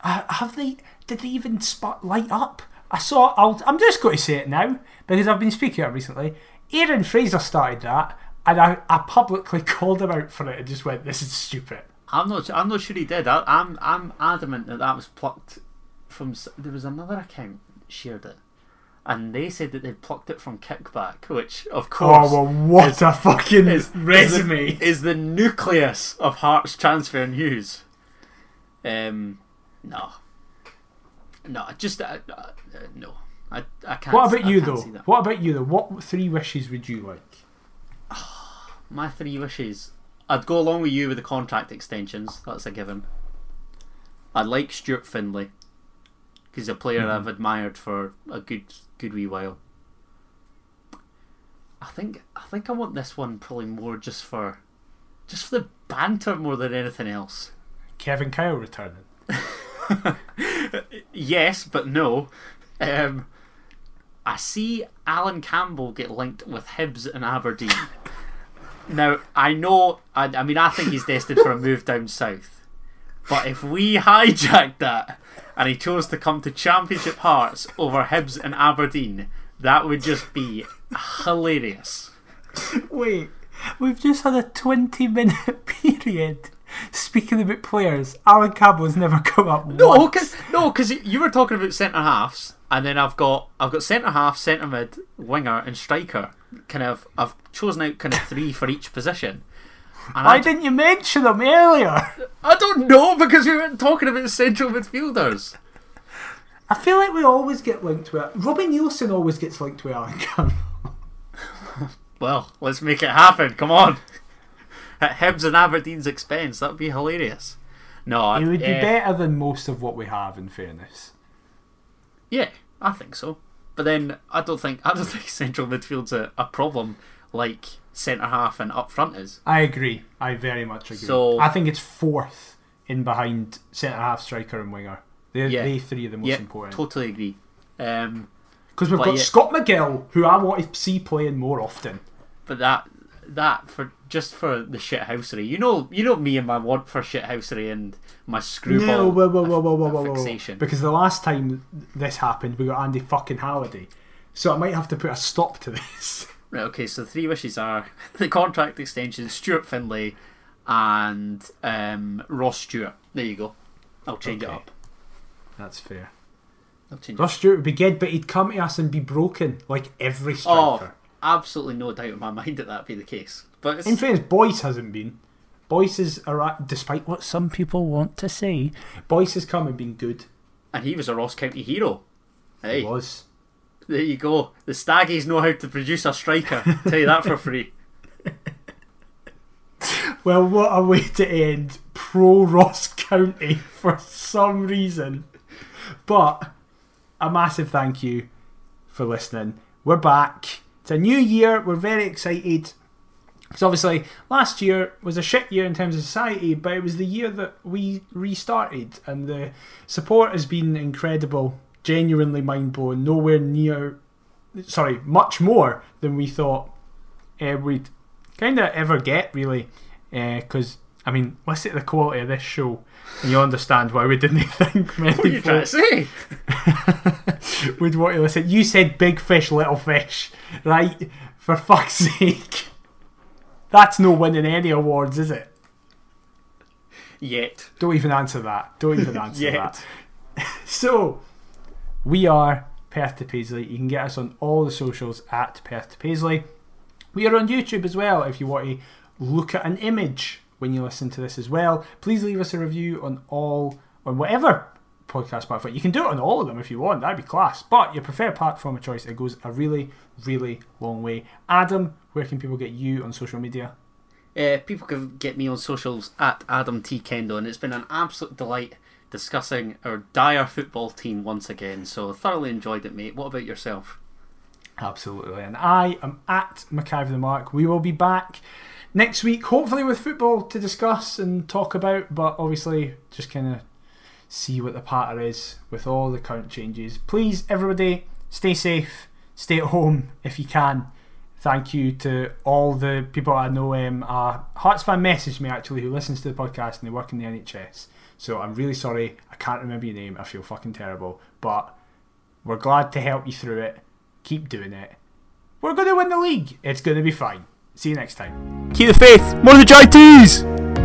Uh, have they? Did they even spot light up? I saw. I'll, I'm just going to say it now because I've been speaking out recently. Aaron Fraser started that, and I, I publicly [LAUGHS] called him out for it and just went, "This is stupid." I'm not. I'm not sure he did. I, I'm. I'm adamant that that was plucked from. There was another account shared it, and they said that they plucked it from Kickback, which of course Oh well, what a fucking is, resume! Is the, is the nucleus of Hearts transfer news. Um, no, no, just uh, uh, no. I, I can't. what about I you though? What about you though? What three wishes would you like? [SIGHS] My three wishes. I'd go along with you with the contract extensions. That's a given. I'd like Stuart because he's a player Mm-hmm. I've admired for a good good wee while. I think I think I want this one probably more just for just for the banter more than anything else. Kevin Kyle returning. [LAUGHS] yes, but no. Um, I see Allan Campbell get linked with Hibs and Aberdeen. now, I know, I, I mean, I think he's destined for a move down south. But if we [LAUGHS] hijack that and he chose to come to Championship Hearts over Hibs and Aberdeen, that would just be hilarious. Wait, we've just had a 20 minute [LAUGHS] period speaking about players. Allan Campbell's never come up No, because no, because you were talking about centre halves, and then I've got I've got centre half, centre mid, winger, and striker. Kind of, I've chosen out kind of three for each position. And Why I, didn't you mention them earlier? I don't know because we weren't talking about central midfielders. I feel like we always get linked with Robbie Neilson always gets linked with Allan Campbell. [LAUGHS] Well, let's make it happen. Come on, at Hibs and Aberdeen's expense, that'd be hilarious. No, It would be eh, better than most of what we have, in fairness. Yeah, I think so. But then I don't think I don't [LAUGHS] think central midfield's a, a problem like centre half and up front is. I agree. I very much agree. So I think it's fourth in behind centre half, striker, and winger. They're yeah, they three of the most yeah, important. Totally agree. Um, because um, we've got yeah, Scott McGill, who I want to see playing more often. But that that for just for the shithousery, you know, you know me and my want for shithousery and my screwball no, whoa, whoa, whoa, whoa, whoa, whoa, whoa, fixation. Because the last time this happened, we got Andy fucking Halliday. So I might have to put a stop to this. [LAUGHS] Right, okay, so the three wishes are [LAUGHS] the contract extension, Stuart Findlay, and um, Ross Stewart. There you go. I'll change it up. That's fair. I'll change. Ross Stewart would be good, but he'd come to us and be broken like every striker. Oh, striker. absolutely no doubt in my [LAUGHS] mind that that'd be the case. But it's, In fairness, Boyce hasn't been. Boyce is, a, despite what some people want to say, Boyce has come and been good. and he was a Ross County hero. Hey, He was. There you go. The Staggies know how to produce a striker. Tell you that for free. [LAUGHS] Well, what a way to end pro Ross County [LAUGHS] for some reason. But a massive thank you for listening. We're back. It's a new year. We're very excited. Because obviously, last year was a shit year in terms of society, but it was the year that we restarted, and the support has been incredible, genuinely mind blowing. Nowhere near, sorry, much more than we thought uh, we'd kind of ever get, really. Because, I mean, listen to the quality of this show, and you'll understand why we didn't [LAUGHS] think many What are you trying to say? [LAUGHS] would want to listen. You said big fish, little fish, right? For fuck's [LAUGHS] sake. That's no winning any awards, is it? Yet. Don't even answer that. Don't even answer that. So, we are Perth to Paisley. You can get us on all the socials at Perth to Paisley. We are on YouTube as well if you want to look at an image when you listen to this as well. Please leave us a review on all, on whatever podcast platform. You can do it on all of them if you want, that'd be class. But your preferred platform of choice, it goes a really, really long way. Adam, where can people get you on social media? Uh, people can get me on socials at Adam T Kendo, and it's been an absolute delight discussing our dire football team once again. So thoroughly enjoyed it, mate. What about yourself? Absolutely. And I am at McIver the Mark. We will be back next week, hopefully with football to discuss and talk about, but obviously just kind of see what the patter is with all the current changes. Please, everybody, stay safe, stay at home if you can. Thank you to all the people I know. Um, uh, Hearts fan messaged me actually who listens to the podcast and they work in the NHS. So I'm really sorry. I can't remember your name. I feel fucking terrible. But we're glad to help you through it. Keep doing it. We're going to win the league. It's going to be fine. See you next time. Keep the faith. More of the JTs!